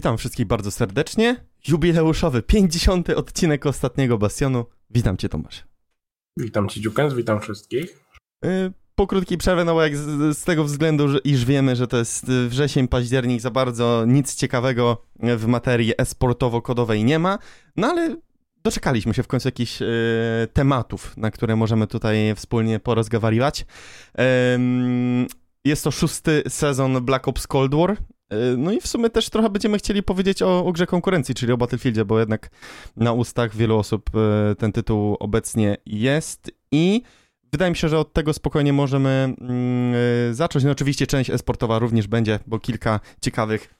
Witam wszystkich bardzo serdecznie. Jubileuszowy 50. odcinek ostatniego Bastionu. Witam cię, Tomasz. Witam cię, Dziukens, witam wszystkich. Yy, po krótkiej przerwie, no bo jak z, z, tego względu, że, iż wiemy, że to jest wrzesień, październik, za bardzo nic ciekawego w materii esportowo-kodowej nie ma, no ale doczekaliśmy się w końcu jakichś yy, tematów, na które możemy tutaj wspólnie porozgawariować. Yy, jest to szósty sezon Black Ops Cold War. E, no i w sumie też trochę będziemy chcieli powiedzieć o, o grze konkurencji, czyli o Battlefieldzie, bo jednak na ustach wielu osób e, ten tytuł obecnie jest i wydaje mi się, że od tego spokojnie możemy mm, e, zacząć. No oczywiście część esportowa również będzie, bo kilka ciekawych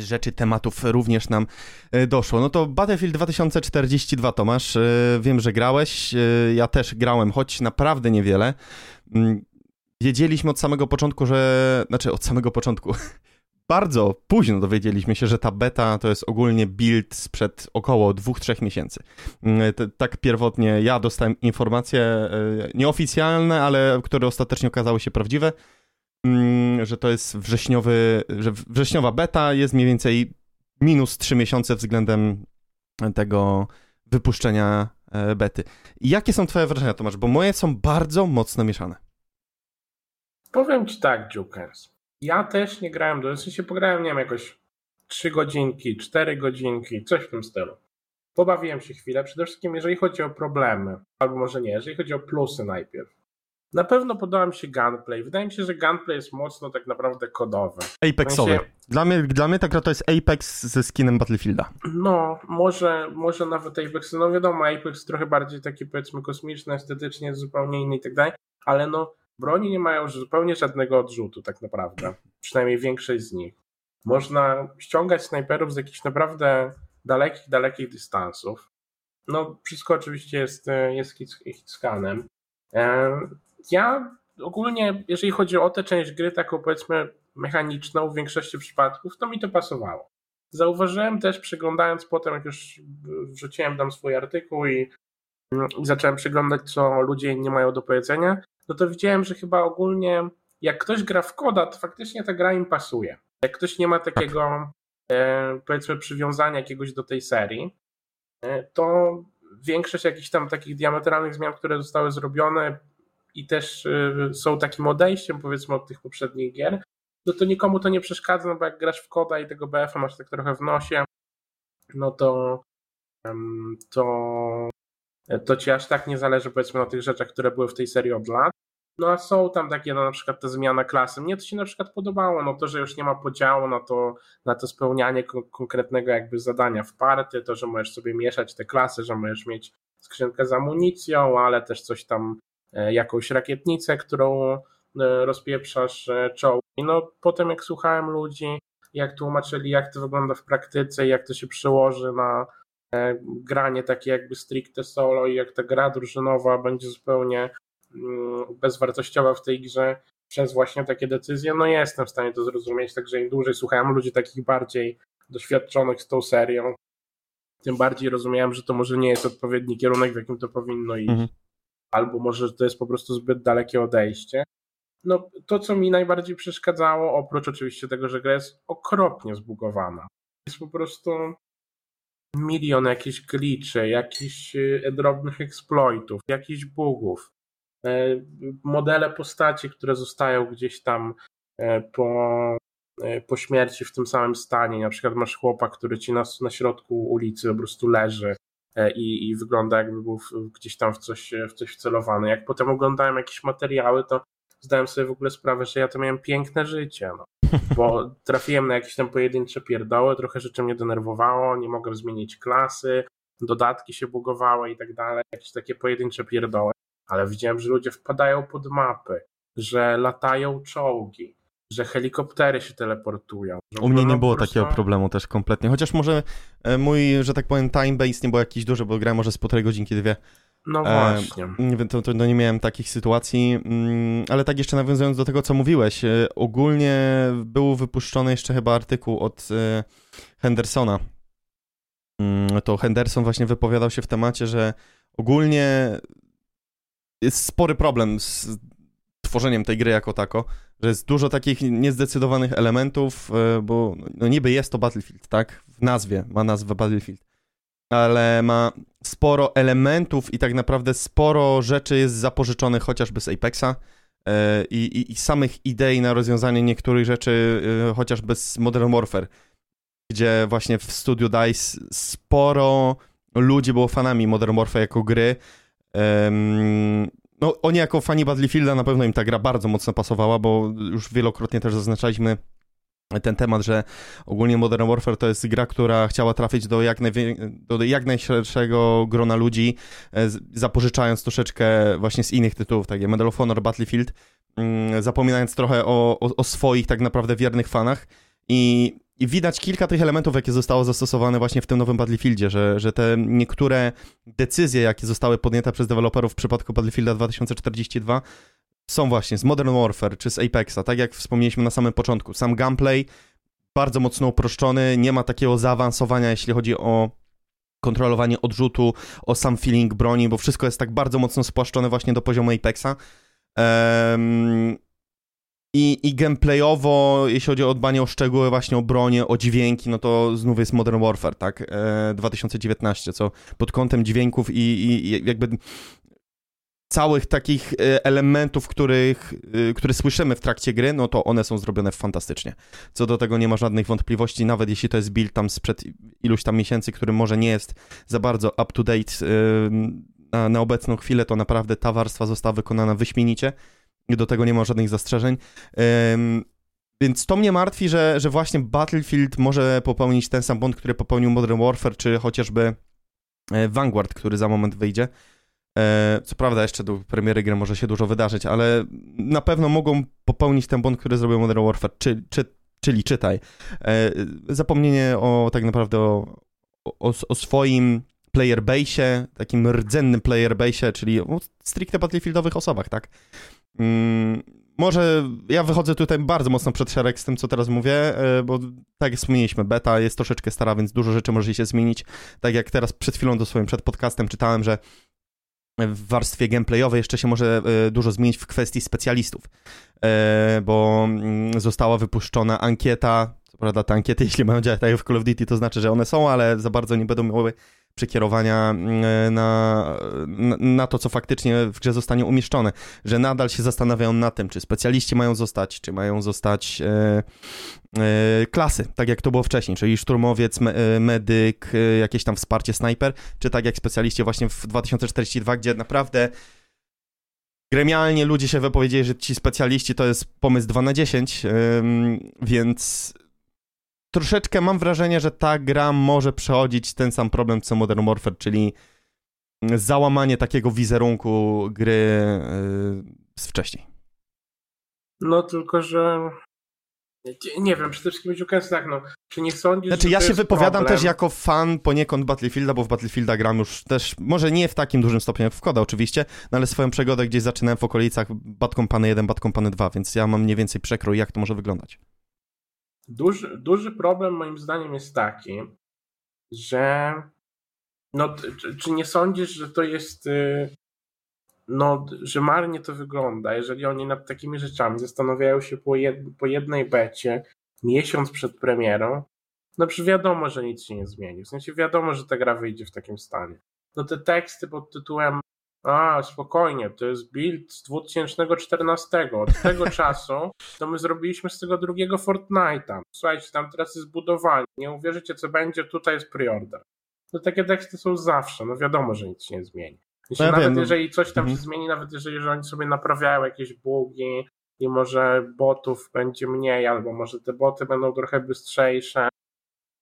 rzeczy, tematów również nam doszło. No to Battlefield 2042, Tomasz, wiem, że grałeś, ja też grałem, choć naprawdę niewiele. Mm, wiedzieliśmy od samego początku, że, znaczy od samego początku, bardzo późno dowiedzieliśmy się, że ta beta to jest ogólnie build sprzed około 2-3 miesięcy. Mm, tak pierwotnie ja dostałem informacje e, nieoficjalne, ale które ostatecznie okazały się prawdziwe, mm, że to jest wrześniowy, że wrześniowa beta jest mniej więcej minus 3 miesiące względem tego wypuszczenia e, bety. Jakie są twoje wrażenia, Tomasz? Bo moje są bardzo mocno mieszane. Powiem ci tak, Jukens. Ja też nie grałem do w sensie pograłem, nie wiem, jakoś 3 godzinki, 4 godzinki, coś w tym stylu. Pobawiłem się chwilę, przede wszystkim jeżeli chodzi o problemy, albo może nie, jeżeli chodzi o plusy najpierw. Na pewno podoba mi się gunplay. Wydaje mi się, że gunplay jest mocno tak naprawdę kodowy. Apexowy. W sensie... Dla, mnie, dla mnie ta gra to jest Apex ze skinem Battlefielda. No, może, może nawet Apex. No wiadomo, Apex trochę bardziej taki powiedzmy kosmiczny, estetycznie zupełnie inny i tak dalej, ale no broni nie mają zupełnie żadnego odrzutu, tak naprawdę. Przynajmniej większość z nich. Można ściągać snajperów z jakichś naprawdę dalekich, dalekich dystansów. No, wszystko oczywiście jest, jest hitskanem. E, ja ogólnie, jeżeli chodzi o tę część gry, taką powiedzmy mechaniczną w większości przypadków, to mi to pasowało. Zauważyłem też, przeglądając potem, jak już wrzuciłem tam swój artykuł i, i zacząłem przeglądać, co ludzie nie mają do powiedzenia, no to widziałem, że chyba ogólnie jak ktoś gra w koda, to faktycznie ta gra im pasuje. Jak ktoś nie ma takiego e, powiedzmy przywiązania jakiegoś do tej serii, e, to większość jakichś tam takich diametralnych zmian, które zostały zrobione i też e, są takim odejściem powiedzmy od tych poprzednich gier, no to nikomu to nie przeszkadza, no bo jak grasz w koda i tego BF-a masz tak trochę w nosie, no to to to ci aż tak nie zależy powiedzmy na tych rzeczach, które były w tej serii od lat. No a są tam takie, no na przykład ta zmiana klasy. Mnie to się na przykład podobało, no to, że już nie ma podziału na to, na to spełnianie konkretnego jakby zadania w party, to, że możesz sobie mieszać te klasy, że możesz mieć skrzynkę z amunicją, ale też coś tam, e, jakąś rakietnicę, którą e, rozpieprzasz e, czołgi. No potem jak słuchałem ludzi, jak tłumaczyli, jak to wygląda w praktyce, jak to się przełoży na granie takie jakby stricte solo i jak ta gra drużynowa będzie zupełnie bezwartościowa w tej grze przez właśnie takie decyzje, no jestem w stanie to zrozumieć, także im dłużej słuchałem ludzi takich bardziej doświadczonych z tą serią, tym bardziej rozumiałem, że to może nie jest odpowiedni kierunek, w jakim to powinno iść. Mhm. Albo może to jest po prostu zbyt dalekie odejście. No, to, co mi najbardziej przeszkadzało, oprócz oczywiście tego, że gra jest okropnie zbugowana, jest po prostu milion jakichś glitchy, jakichś e, drobnych exploitów, jakichś bugów, modele postaci, które zostają gdzieś tam e, po, po śmierci w tym samym stanie. Na przykład masz chłopa, który ci na, na środku ulicy po prostu leży i, i wygląda jakby był gdzieś tam w coś, w coś wcelowany. Jak potem oglądałem jakieś materiały, to zdałem sobie w ogóle sprawę, że ja to miałem piękne życie. No. Bo trafiłem na jakieś tam pojedyncze pierdoły, trochę rzeczy mnie denerwowało, nie mogłem zmienić klasy, dodatki się bugowały i tak dalej, jakieś takie pojedyncze pierdoły. Ale widziałem, że ludzie wpadają pod mapy, że latają czołgi, że helikoptery się teleportują. U mnie nie było takiego problemu też kompletnie, chociaż może e, mój, że tak powiem, time base nie był jakiś duży, bo grałem może z półtorej godzinki, dwie. No właśnie. E, to, to, no nie miałem takich sytuacji, mm, ale tak jeszcze nawiązując do tego, co mówiłeś, e, ogólnie był wypuszczony jeszcze chyba artykuł od e, Hendersona. Mm, to Henderson właśnie wypowiadał się w temacie, że ogólnie jest spory problem z tworzeniem tej gry jako tako, że jest dużo takich niezdecydowanych elementów, e, bo no niby jest to Battlefield, tak? W nazwie, ma nazwę Battlefield, ale ma sporo elementów i tak naprawdę sporo rzeczy jest zapożyczonych chociażby z Apexa e, i, i, i samych idei na rozwiązanie niektórych rzeczy, e, chociażby z Modern Warfare, gdzie właśnie w studiu DICE sporo ludzi było fanami Modern Warfare jako gry, no, oni jako fani Battlefielda na pewno im ta gra bardzo mocno pasowała, bo już wielokrotnie też zaznaczaliśmy ten temat, że ogólnie Modern Warfare to jest gra, która chciała trafić do jak, do jak najszerszego grona ludzi, e, zapożyczając troszeczkę właśnie z innych tytułów, tak jak Medal of Honor, Battlefield, mm, zapominając trochę o, o, o swoich tak naprawdę wiernych fanach. I i widać kilka tych elementów, jakie zostało zastosowane właśnie w tym nowym Battlefieldzie, że, że te niektóre decyzje, jakie zostały podjęte przez deweloperów w przypadku Battlefielda 2042 są właśnie z Modern Warfare czy z Apexa, tak jak wspomnieliśmy na samym początku. Sam gameplay bardzo mocno uproszczony, nie ma takiego zaawansowania, jeśli chodzi o kontrolowanie odrzutu, o sam feeling broni, bo wszystko jest tak bardzo mocno spłaszczone właśnie do poziomu Apexa. Um, i, I gameplayowo, jeśli chodzi o dbanie o szczegóły, właśnie o bronię, o dźwięki, no to znów jest Modern Warfare, tak? E, 2019, co pod kątem dźwięków i, i, jakby całych takich e, elementów, których, e, które słyszymy w trakcie gry, no to one są zrobione fantastycznie. Co do tego nie ma żadnych wątpliwości, nawet jeśli to jest build tam sprzed iluś tam miesięcy, który może nie jest za bardzo up to date e, na, na obecną chwilę, to naprawdę ta warstwa została wykonana wyśmienicie do tego nie ma żadnych zastrzeżeń. Um, więc to mnie martwi, że, że właśnie Battlefield może popełnić ten sam błąd, który popełnił Modern Warfare, czy chociażby e, Vanguard, który za moment wyjdzie. E, co prawda, jeszcze do premiery gry może się dużo wydarzyć, ale na pewno mogą popełnić ten błąd, który zrobił Modern Warfare, czy, czy, czyli czytaj. E, zapomnienie o tak naprawdę o, o, o swoim player base, takim rdzennym player base, czyli o stricte battlefieldowych osobach, tak? Mm, może ja wychodzę tutaj bardzo mocno przed szereg z tym, co teraz mówię, e, bo tak jak wspomnieliśmy, beta jest troszeczkę stara, więc dużo rzeczy może się zmienić. Tak jak teraz przed chwilą dosłownie przed podcastem czytałem, że w warstwie gameplayowej jeszcze się może e, dużo zmienić w kwestii specjalistów, e, bo mm, została wypuszczona ankieta, co prawda te ankiety, jeśli mają działać tak jak w Call of Duty, to znaczy, że one są, ale za bardzo nie będą miały przekierowania mm, na, na, to, co faktycznie w grze zostanie umieszczone, że nadal się zastanawiają na tym, czy specjaliści mają zostać, czy mają zostać e, e, klasy, tak jak to było wcześniej, czyli szturmowiec, me, e, medyk, e, jakieś tam wsparcie snajper, czy tak jak specjaliści właśnie w 2042, gdzie naprawdę gremialnie ludzie się wypowiedzieli, że ci specjaliści to jest pomysł 2 na 10, więc troszeczkę mam wrażenie, że ta gra może przechodzić ten sam problem co Modern Warfare, czyli załamanie takiego wizerunku gry yy, z wcześniej. No tylko, że nie wiem, przede wszystkim będzie tak, no, czy nie sądzisz, Znaczy ja się wypowiadam problem? też jako fan poniekąd Battlefielda, bo w Battlefielda gram już też, może nie w takim dużym stopniu jak w Koda oczywiście, no ale swoją przygodę gdzieś zaczynałem w okolicach Bad Company 1, Bad Company 2, więc ja mam mniej więcej przekrój, jak to może wyglądać. Duży, duży problem moim zdaniem jest taki, że no, czy, czy nie sądzisz, że to jest y, no, że marnie to wygląda, jeżeli oni nad takimi rzeczami zastanawiają się po, jed, po jednej becie miesiąc przed premierą, no przecież wiadomo, że nic się nie zmieni. W sensie wiadomo, że ta gra wyjdzie w takim stanie. No te teksty pod tytułem a, spokojnie, to jest build z 2014. Od tego czasu to my zrobiliśmy z tego drugiego Fortnite'a. Słuchajcie, tam teraz jest budowanie. Nie uwierzycie, co będzie, tutaj jest preorder. No takie teksty są zawsze, no wiadomo, że nic się nie zmieni. no ja nawet wiem, no. jeżeli coś tam mhm. się zmieni, nawet jeżeli że oni sobie naprawiają jakieś bugi i może botów będzie mniej, albo może te boty będą trochę bystrzejsze,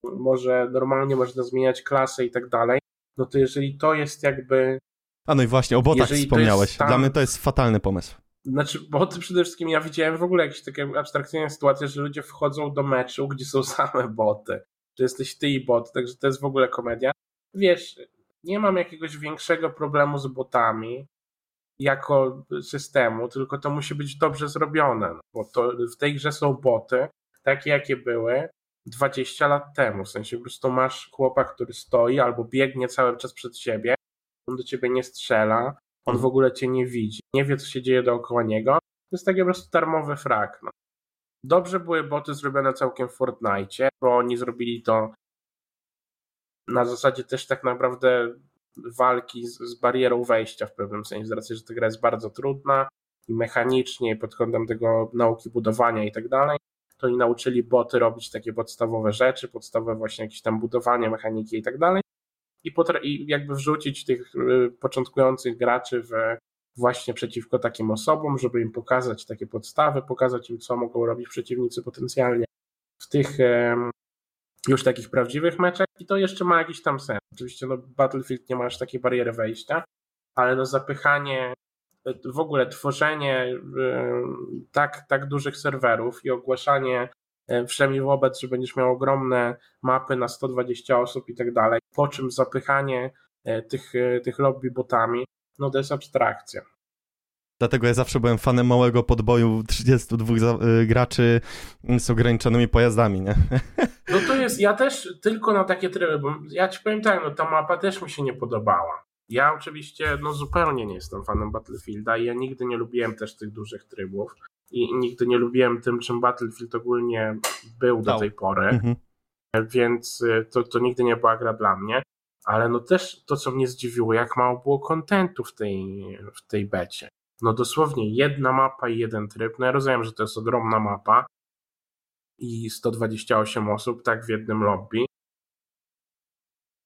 może normalnie można zmieniać klasy i tak dalej, no to jeżeli to jest jakby a no i właśnie, o botach Jeżeli wspomniałeś. Tam... Dla mnie to jest fatalny pomysł. Znaczy, boty przede wszystkim, ja widziałem w ogóle jakieś takie abstrakcyjne sytuacje, że ludzie wchodzą do meczu, gdzie są same boty. Że jesteś ty i bot, także to jest w ogóle komedia. Wiesz, nie mam jakiegoś większego problemu z botami jako systemu, tylko to musi być dobrze zrobione, no, bo to w tej grze są boty, takie jakie były 20 lat temu. W sensie po prostu masz chłopa, który stoi albo biegnie cały czas przed siebie on do ciebie nie strzela, on w ogóle cię nie widzi, nie wie, co się dzieje dookoła niego. jest taki po prostu darmowy frak. No. Dobrze były boty zrobione całkiem w Fortnite, bo oni zrobili to na zasadzie też tak naprawdę walki z, z barierą wejścia w pewnym sensie, z racji, że ta gra jest bardzo trudna i mechanicznie, i pod kątem tego nauki budowania i tak dalej, to oni nauczyli boty robić takie podstawowe rzeczy, podstawowe właśnie jakieś tam budowanie, mechaniki i tak dalej i, i jakby wrzucić tych y, początkujących graczy w właśnie przeciwko takim osobom, żeby im pokazać takie podstawy, pokazać im, co mogą robić przeciwnicy potencjalnie w tych już takich prawdziwych meczach i to jeszcze ma jakiś tam sens. Oczywiście no, Battlefield nie ma aż takiej bariery wejścia, ale no zapychanie, w ogóle tworzenie tak, tak dużych serwerów i ogłaszanie przynajmniej wobec, że będziesz miał ogromne mapy na 120 osób i tak dalej, po czym zapychanie e, tych, e, tych lobby botami, no to jest abstrakcja. Dlatego ja zawsze byłem fanem małego podboju 32 y, graczy z ograniczonymi pojazdami, nie? No to jest, ja też tylko na takie tryby, bo ja ci powiem tak, no ta mapa też mi się nie podobała. Ja oczywiście no zupełnie nie jestem fanem Battlefielda i ja nigdy nie lubiłem też tych dużych trybów i nigdy nie lubiłem tym, czym Battlefield ogólnie był do tej pory, mhm. więc y, to, to nigdy nie była gra dla mnie. Ale no też to, co mnie zdziwiło, jak mało było kontentu w tej, w tej becie no dosłownie jedna mapa i jeden tryb. No ja rozumiem, że to jest ogromna mapa i 128 osób tak w jednym lobby,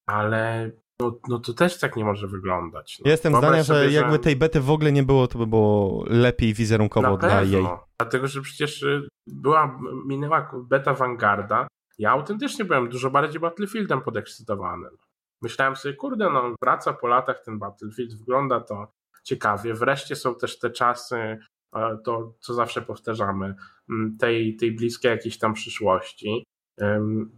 ale no, no to też tak nie może wyglądać. No. Jestem zdania, że sobie, jakby tej bety w ogóle nie było, to by było lepiej wizerunkowo dla jej. Dlatego, że przecież y, była, minęła beta Vanguarda, ja autentycznie byłem dużo bardziej Battlefieldem podekscytowany. Myślałem sobie, kurde, no wraca po latach ten Battlefield, wygląda to ciekawie. Wreszcie są też te czasy, e, to co zawsze powtarzamy, tej, tej bliskiej jakiejś tam przyszłości.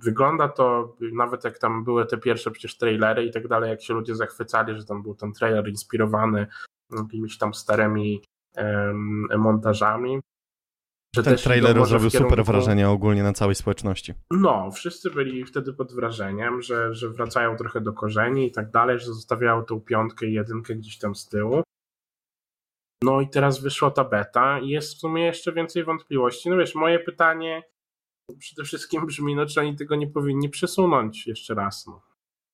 Wygląda to, nawet jak tam były te pierwsze przecież trailery i tak dalej, jak się ludzie zachwycali, że tam był ten trailer inspirowany jakimiś tam starymi montażami, że ten trailer zrobił kierunku... super wrażenie ogólnie na całej społeczności. No, wszyscy byli wtedy pod wrażeniem, że, że wracają trochę do korzeni i tak dalej, że zostawiają tą piątkę i jedynkę gdzieś tam z tyłu. No i teraz wyszła ta beta i jest w sumie jeszcze więcej wątpliwości. No wiesz, moje pytanie przede wszystkim brzmi, no czy oni tego nie powinni przesunąć jeszcze raz, no.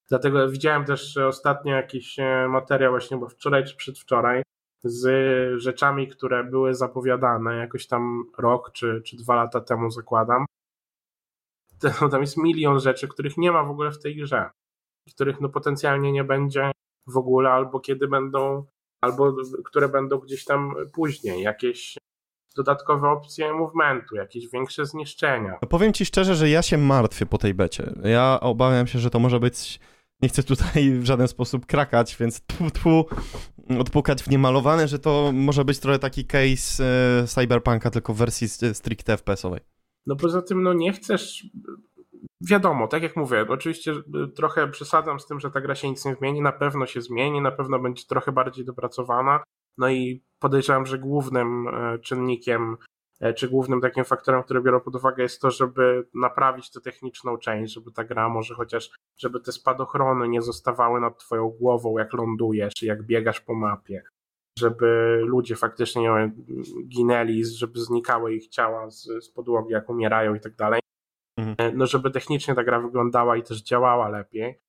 Dlatego widziałem też ostatnio jakiś e, materiał właśnie, bo wczoraj czy przedwczoraj, z rzeczami, które były zapowiadane jakoś tam rok czy, czy dwa lata temu zakładam. No, tam jest milion rzeczy, których nie ma w ogóle w tej grze. Których no potencjalnie nie będzie w ogóle, albo kiedy będą albo które będą gdzieś tam później, jakieś dodatkowe opcje movementu, jakieś większe zniszczenia. No powiem ci szczerze, że ja się martwię po tej becie. Ja obawiam się, że to może być nie chcę tutaj w żaden sposób krakać, więc tu, tu odpukać w niemalowane, że to może być trochę taki case e, Cyberpunka, tylko w wersji stricte FPS-owej. No poza tym, no nie chcesz wiadomo, tak jak mówię, oczywiście y, trochę przesadzam z tym, że ta gra się nic nie zmieni, na pewno się zmieni, na pewno będzie trochę bardziej dopracowana, no i podejrzewam, że głównym e, czynnikiem, e, czy głównym takim faktorem, który biorą pod uwagę jest to, żeby naprawić tę techniczną część, żeby ta gra może chociaż, żeby te spadochrony nie zostawały nad twoją głową, jak lądujesz, jak biegasz po mapie, żeby ludzie faktycznie nie ginęli, żeby znikały ich ciała z, z podłogi, jak umierają i tak dalej. Mhm. E, no żeby technicznie ta gra wyglądała i też działała lepiej.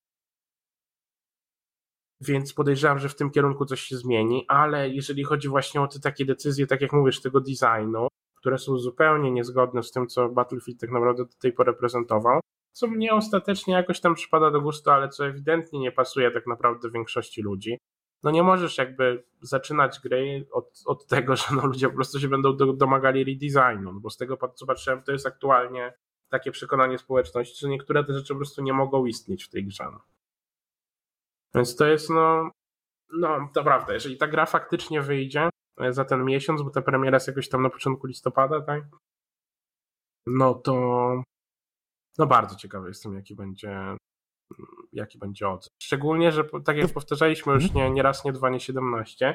Więc podejrzewam, że w tym kierunku coś się zmieni, ale jeżeli chodzi właśnie o te takie decyzje, tak jak mówisz, tego designu, które są zupełnie niezgodne z tym, co Battlefield tak naprawdę do tej pory prezentował, co mnie ostatecznie jakoś tam przypada do gustu, ale co ewidentnie nie pasuje tak naprawdę większości ludzi. No nie możesz jakby zaczynać gry od, od tego, że no ludzie po prostu się będą do, domagali redesignu, no bo z tego co patrzyłem, to jest aktualnie takie przekonanie społeczności, że niektóre te rzeczy po prostu nie mogą istnieć w tej grze. Więc to jest no, no to prawda, jeżeli ta gra faktycznie wyjdzie e, za ten miesiąc, bo ta premiera jest jakoś tam na początku listopada, tak? No to no bardzo ciekawy jestem, jaki będzie jaki będzie odzew. Szczególnie, że tak jak powtarzaliśmy już nie, nie raz, nie dwa, nie 17,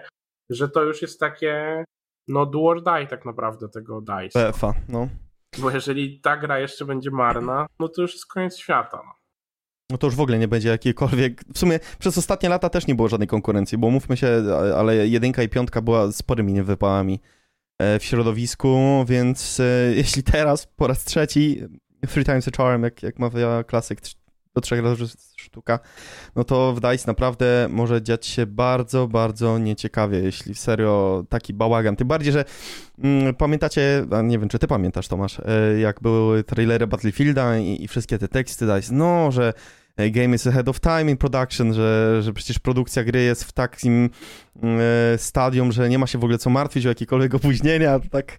że to już jest takie no do or die tak naprawdę tego DICE. PFA, no. Bo jeżeli ta gra jeszcze będzie marna, no to już jest koniec świata. No. No to już w ogóle nie będzie jakiejkolwiek. W sumie przez ostatnie lata też nie było żadnej konkurencji, bo mówmy się, ale jedynka i piątka była sporymi niewypałami w środowisku, więc jeśli teraz po raz trzeci Three Times a Charm, jak, jak mawia klasyk, do trzech razy sztuka, no to w DICE naprawdę może dziać się bardzo, bardzo nieciekawie, jeśli serio taki bałagan. Tym bardziej, że mm, pamiętacie, nie wiem, czy ty pamiętasz, Tomasz, e, jak były trailery Battlefielda i, i wszystkie te teksty DICE, no, że e, game is ahead of time in production, że, że przecież produkcja gry jest w takim e, stadium, że nie ma się w ogóle co martwić o jakiekolwiek opóźnienia, tak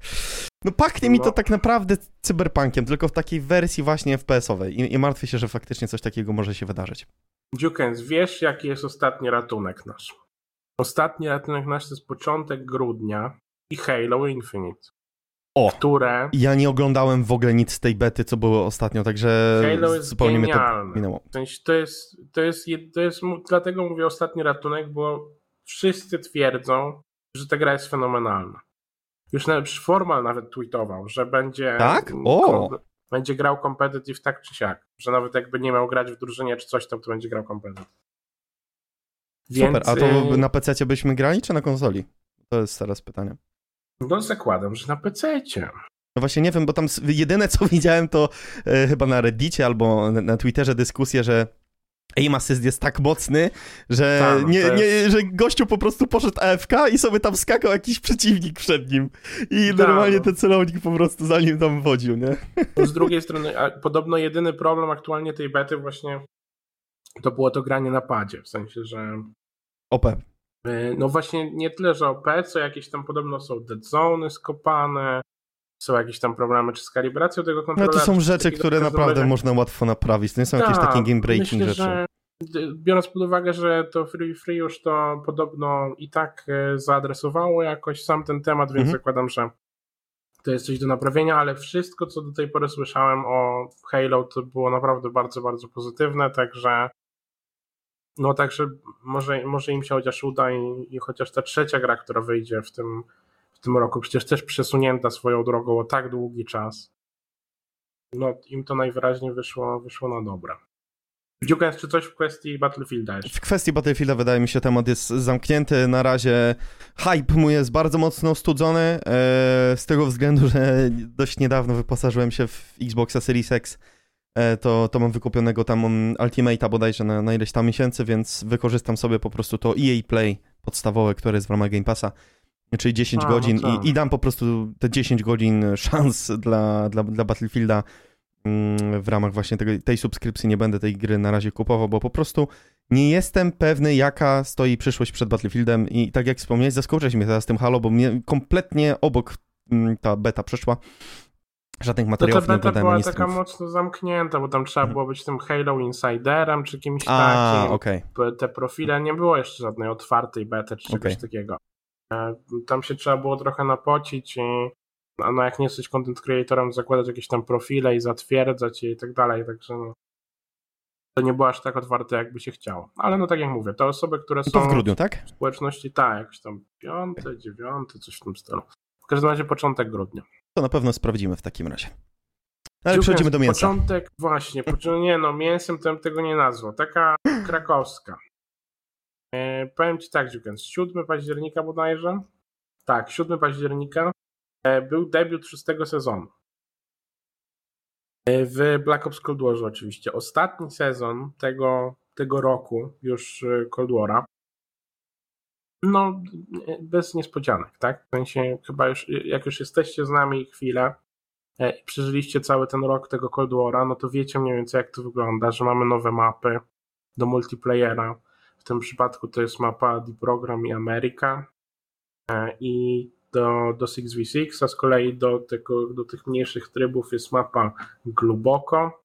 no pachnie mi to no. tak naprawdę cyberpunkiem, tylko w takiej wersji właśnie FPS-owej I, i martwię się, że faktycznie coś takiego może się wydarzyć. Dziukens, wiesz jaki jest ostatni ratunek nasz? Ostatni ratunek nasz to jest początek grudnia i Halo Infinite. O, które... ja nie oglądałem w ogóle nic z tej bety, co było ostatnio, także Halo jest zupełnie genialne. mnie to minęło. W sensie to jest, to jest, to jest, dlatego mówię ostatni ratunek, bo wszyscy twierdzą, że ta gra jest fenomenalna. Już nawet Formal nawet tweetował, że będzie. Tak? O! Będzie grał competitive tak czy siak. Że nawet jakby nie miał grać w drużynie czy coś tam, to będzie grał competitive. Więc... Super, a to y, na PC byśmy grali czy na konsoli? To jest teraz pytanie. No zakładam, że na PC. No właśnie nie wiem, bo tam jedyne co widziałem to e, chyba na Reddicie albo na, Twitterze dyskusję, że aim assist jest tak mocny, że, Ta, no nie, nie, że gościu po prostu poszedł AFK i sobie tam skakał jakiś przeciwnik przed nim. I Ta, normalnie no. ten celownik po prostu za nim tam wodził, nie? Z drugiej strony, podobno jedyny problem aktualnie tej bety właśnie to było to granie na padzie, w sensie, że... OP. Y, no właśnie nie tyle, że OP, co jakieś tam podobno są dead zony skopane, są jakieś tam problemy czy z kalibracją tego kontrolera. No to są rzeczy, które naprawdę można łatwo naprawić. To nie są jakieś takie game breaking myślę, rzeczy. Biorąc pod uwagę, że to Free Free już to podobno i tak e, zaadresowało jakoś sam ten temat, więc mhm. zakładam, że to jest coś do naprawienia, ale wszystko, co do tej pory słyszałem o Halo, to było naprawdę bardzo, bardzo pozytywne, także no także może, może im się chociaż uda i, i chociaż ta trzecia gra, która wyjdzie w tym tym roku, przecież też przesunięta swoją drogą o tak długi czas. No, im to najwyraźniej wyszło, wyszło na dobre. Dziukens, czy coś w kwestii Battlefielda jeszcze? W kwestii Battlefielda wydaje mi się temat jest zamknięty. Na razie hype mój jest bardzo mocno studzony, e, z tego względu, że dość niedawno wyposażyłem się w Xboxa Series X. E, to, to mam wykupionego tam Ultimate'a bodajże na, na ileś tam miesięcy, więc wykorzystam sobie po prostu to EA Play podstawowe, które jest w ramach Game Passa. Czyli 10 A, no godzin no i, i, dam po prostu te 10 godzin szans dla, dla, dla Battlefielda mm, w ramach właśnie tego, tej subskrypcji. Nie będę tej gry na razie kupował, bo po prostu nie jestem pewny, jaka stoi przyszłość przed Battlefieldem. I tak jak wspomniałeś, zaskoczyłeś mnie teraz tym Halo, bo mnie kompletnie obok mm, ta beta przeszła. Żadnych materiałów nie oglądałem. była taka mocno zamknięta, bo tam trzeba mhm. było być tym Halo Insiderem czy kimś A, takim. Okay. Te profile nie było jeszcze żadnej otwartej bety czy czegoś okay. takiego. E, tam się trzeba było trochę napocić i no jak nie jesteś content creatorem, zakładać jakieś tam profile i zatwierdzać je i tak dalej, także no, to nie było aż tak otwarte, jakby się chciało. Ale no tak jak mówię, te osoby, które są... To w grudniu, tak? W społeczności, tak, jakoś tam piąte, dziewiąte, coś w tym stylu. W każdym razie początek grudnia. To na pewno sprawdzimy w takim razie. Ale przechodzimy do mięsa. Początek, właśnie, nie no, mięsem to tego nie nazwał. Taka krakowska. E, powiem Ci tak, Dziukens, 7 października bodajże, tak, 7 października e, był debiut szóstego sezonu. E, w Black Ops Cold War oczywiście. Ostatni sezon tego, tego roku, już Cold War'a, no, bez niespodzianek, tak? W sensie, chyba już, jak już jesteście z nami chwilę i przeżyliście cały ten rok tego Cold War'a, no to wiecie mniej więcej jak to wygląda, że mamy nowe mapy do multiplayera, w tym przypadku to jest mapa The Program i Ameryka e, i do, do 6v6, a z kolei do, tego, do tych mniejszych trybów jest mapa Głęboko.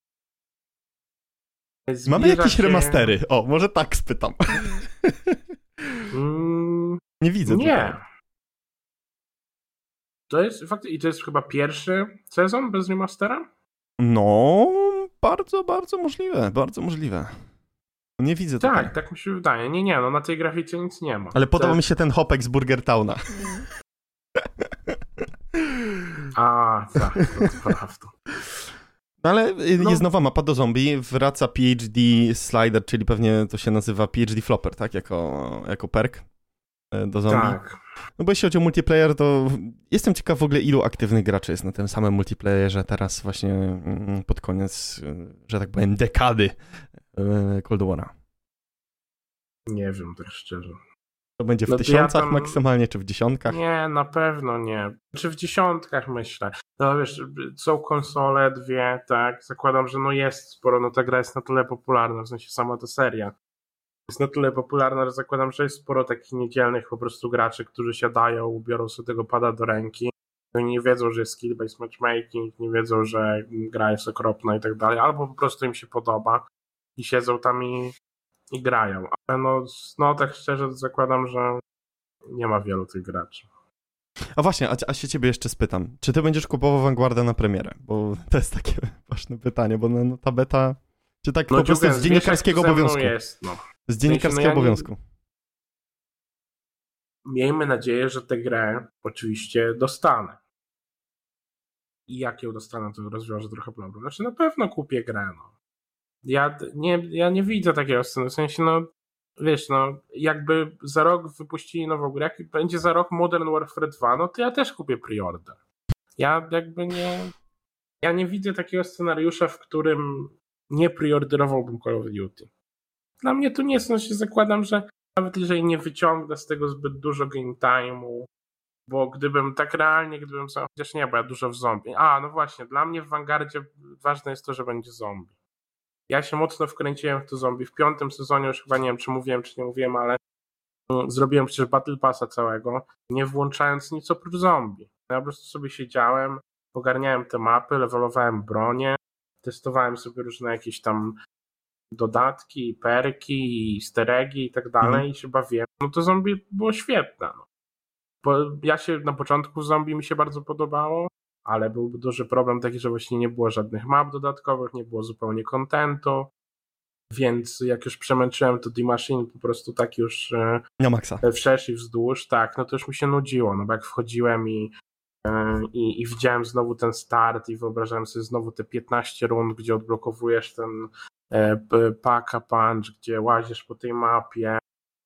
Zbliża Mamy jakieś się... remastery? O, może tak spytam. Mm, nie widzę. Nie. Tutaj. To jest fakt, i to jest chyba pierwszy sezon bez remastera? No, bardzo, bardzo możliwe, bardzo możliwe. Nie widzę Tak, tutaj. tak mi się wydaje. Nie, nie, no na tej grafice nic nie ma. Ale podoba mi się ten hopek z Burger Towna. A, tak, to prawda. No ale y, no. jest nowa mapa do zombie, wraca PhD Slider, czyli pewnie to się nazywa PhD Flopper, tak? Jako, jako perk. e, do zombie. Tak. No bo jeśli chodzi o multiplayer, to jestem ciekaw w ogóle ilu aktywnych graczy jest na tym samym multiplayerze teraz właśnie mm, pod koniec, że tak powiem, dekady e, Cold War'a. Nie wiem, tak szczerze. To będzie w No to ja tysiącach tam- maksymalnie, czy w dziesiątkach? Nie, na pewno nie. Czy w dziesiątkach myślę. No wiesz, są konsole, dwie, tak. Zakładam, że no jest sporo, no ta gra jest na tyle popularna, w sensie sama ta seria. Jest na tyle popularna, że zakładam, że jest sporo takich niedzielnych po prostu graczy, którzy siadają, biorą sobie tego pada do ręki. No i nie wiedzą, że jest skill-based matchmaking, nie wiedzą, że gra jest okropna i tak dalej, albo po prostu im się podoba i siedzą tam i, i grają. Ale no, no tak szczerze zakładam, że nie ma wielu tych graczy. A właśnie, a, a się ciebie jeszcze spytam, czy ty będziesz kupował Vanguarda na premierę? Bo to jest takie ważne pytanie, bo no, no, ta beta, czy tak po prostu z dziennikarskiego obowiązku? Jest, no. Z dziennikarskiego ja nie- obowiązku. Miejmy nadzieję, że tę grę oczywiście dostanę. I jak ją dostanę, to rozwiąże trochę problem. Znaczy na pewno kupię grę, no. Ja nie, ja nie widzę takiego sceny, w sensie no, wiesz, no, jakby za rok wypuścili nową grę, jak będzie za rok Modern Warfare 2, no to ja też kupię preorder. Ja jakby nie, ja nie widzę takiego scenariusza, w którym nie preorderowałbym Call of Duty. Dla mnie to nie jest, no się zakładam, że nawet jeżeli nie wyciągnę z tego zbyt dużo game time'u, bo gdybym tak realnie, gdybym sam, chociaż nie, bo ja dużo w zombie. A, no właśnie, dla mnie w Vanguardzie ważne jest to, że będzie zombie. Ja się mocno wkręciłem w to zombie. W piątym sezonie już chyba nie wiem, czy mówiłem, czy nie mówiłem, ale mm, zrobiłem przecież Battle Passa całego, nie włączając nic oprócz zombie. Ja po prostu sobie siedziałem, ogarniałem te mapy, levelowałem bronię, testowałem sobie różne jakieś tam dodatki, perki, easter eggi i tak dalej Mhm. i się bawiłem. No to zombie było świetne. No. Bo ja się na początku zombie mi się bardzo podobało, ale był duży problem taki, że właśnie nie było żadnych map dodatkowych, nie było zupełnie kontentu, więc jak już przemęczyłem to The Machine po prostu tak już e, Na maksa. wszerz i wzdłuż, tak, no to już mi się nudziło, no bo jak wchodziłem i, e, i, i widziałem znowu ten start i wyobrażałem sobie znowu te 15 rund, gdzie odblokowujesz ten e, paka punch, gdzie łazisz po tej mapie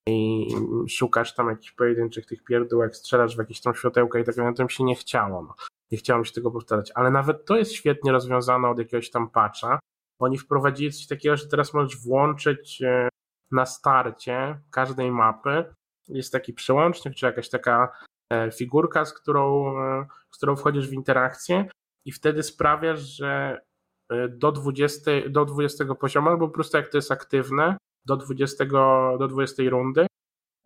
i szukasz tam jakichś pojedynczych tych pierdółek, strzelasz w jakieś tam światełka i tak dalej, no to mi się nie chciało, no. Nie chciało mi się tego powtarzać, ale nawet to jest świetnie rozwiązane od jakiegoś tam patcha. Oni wprowadzili coś takiego, że teraz możesz włączyć e, na starcie każdej mapy jest taki przełącznik, czy jakaś taka e, figurka, z którą, e, z którą wchodzisz w interakcję i wtedy sprawiasz, że do 20, do 20 poziomu, albo po prostu jak to jest aktywne, do 20, do 20 rundy,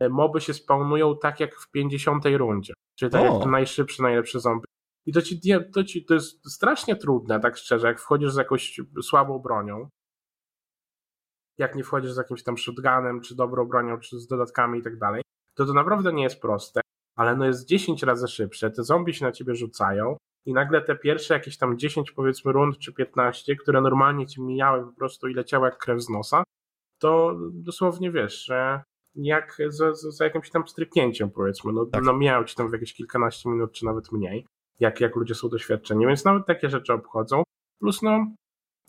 moby się spawnują tak jak w 50 rundzie. Czyli tak O. jak ten najszybszy, najlepszy zombie. I to ci, to ci to jest strasznie trudne, tak szczerze, jak wchodzisz z jakąś słabą bronią, jak nie wchodzisz z jakimś tam shotgunem, czy dobrą bronią, czy z dodatkami i tak dalej, to to naprawdę nie jest proste, ale no jest 10 razy szybsze, te zombie się na ciebie rzucają i nagle te pierwsze jakieś tam 10 powiedzmy rund czy 15, które normalnie ci mijały po prostu i leciały jak krew z nosa, to dosłownie wiesz, że jak za, za, za jakimś tam stryknięciem powiedzmy, no, Tak. no mijały ci tam w jakieś kilkanaście minut czy nawet mniej, jak, jak ludzie są doświadczeni, więc nawet takie rzeczy obchodzą, plus no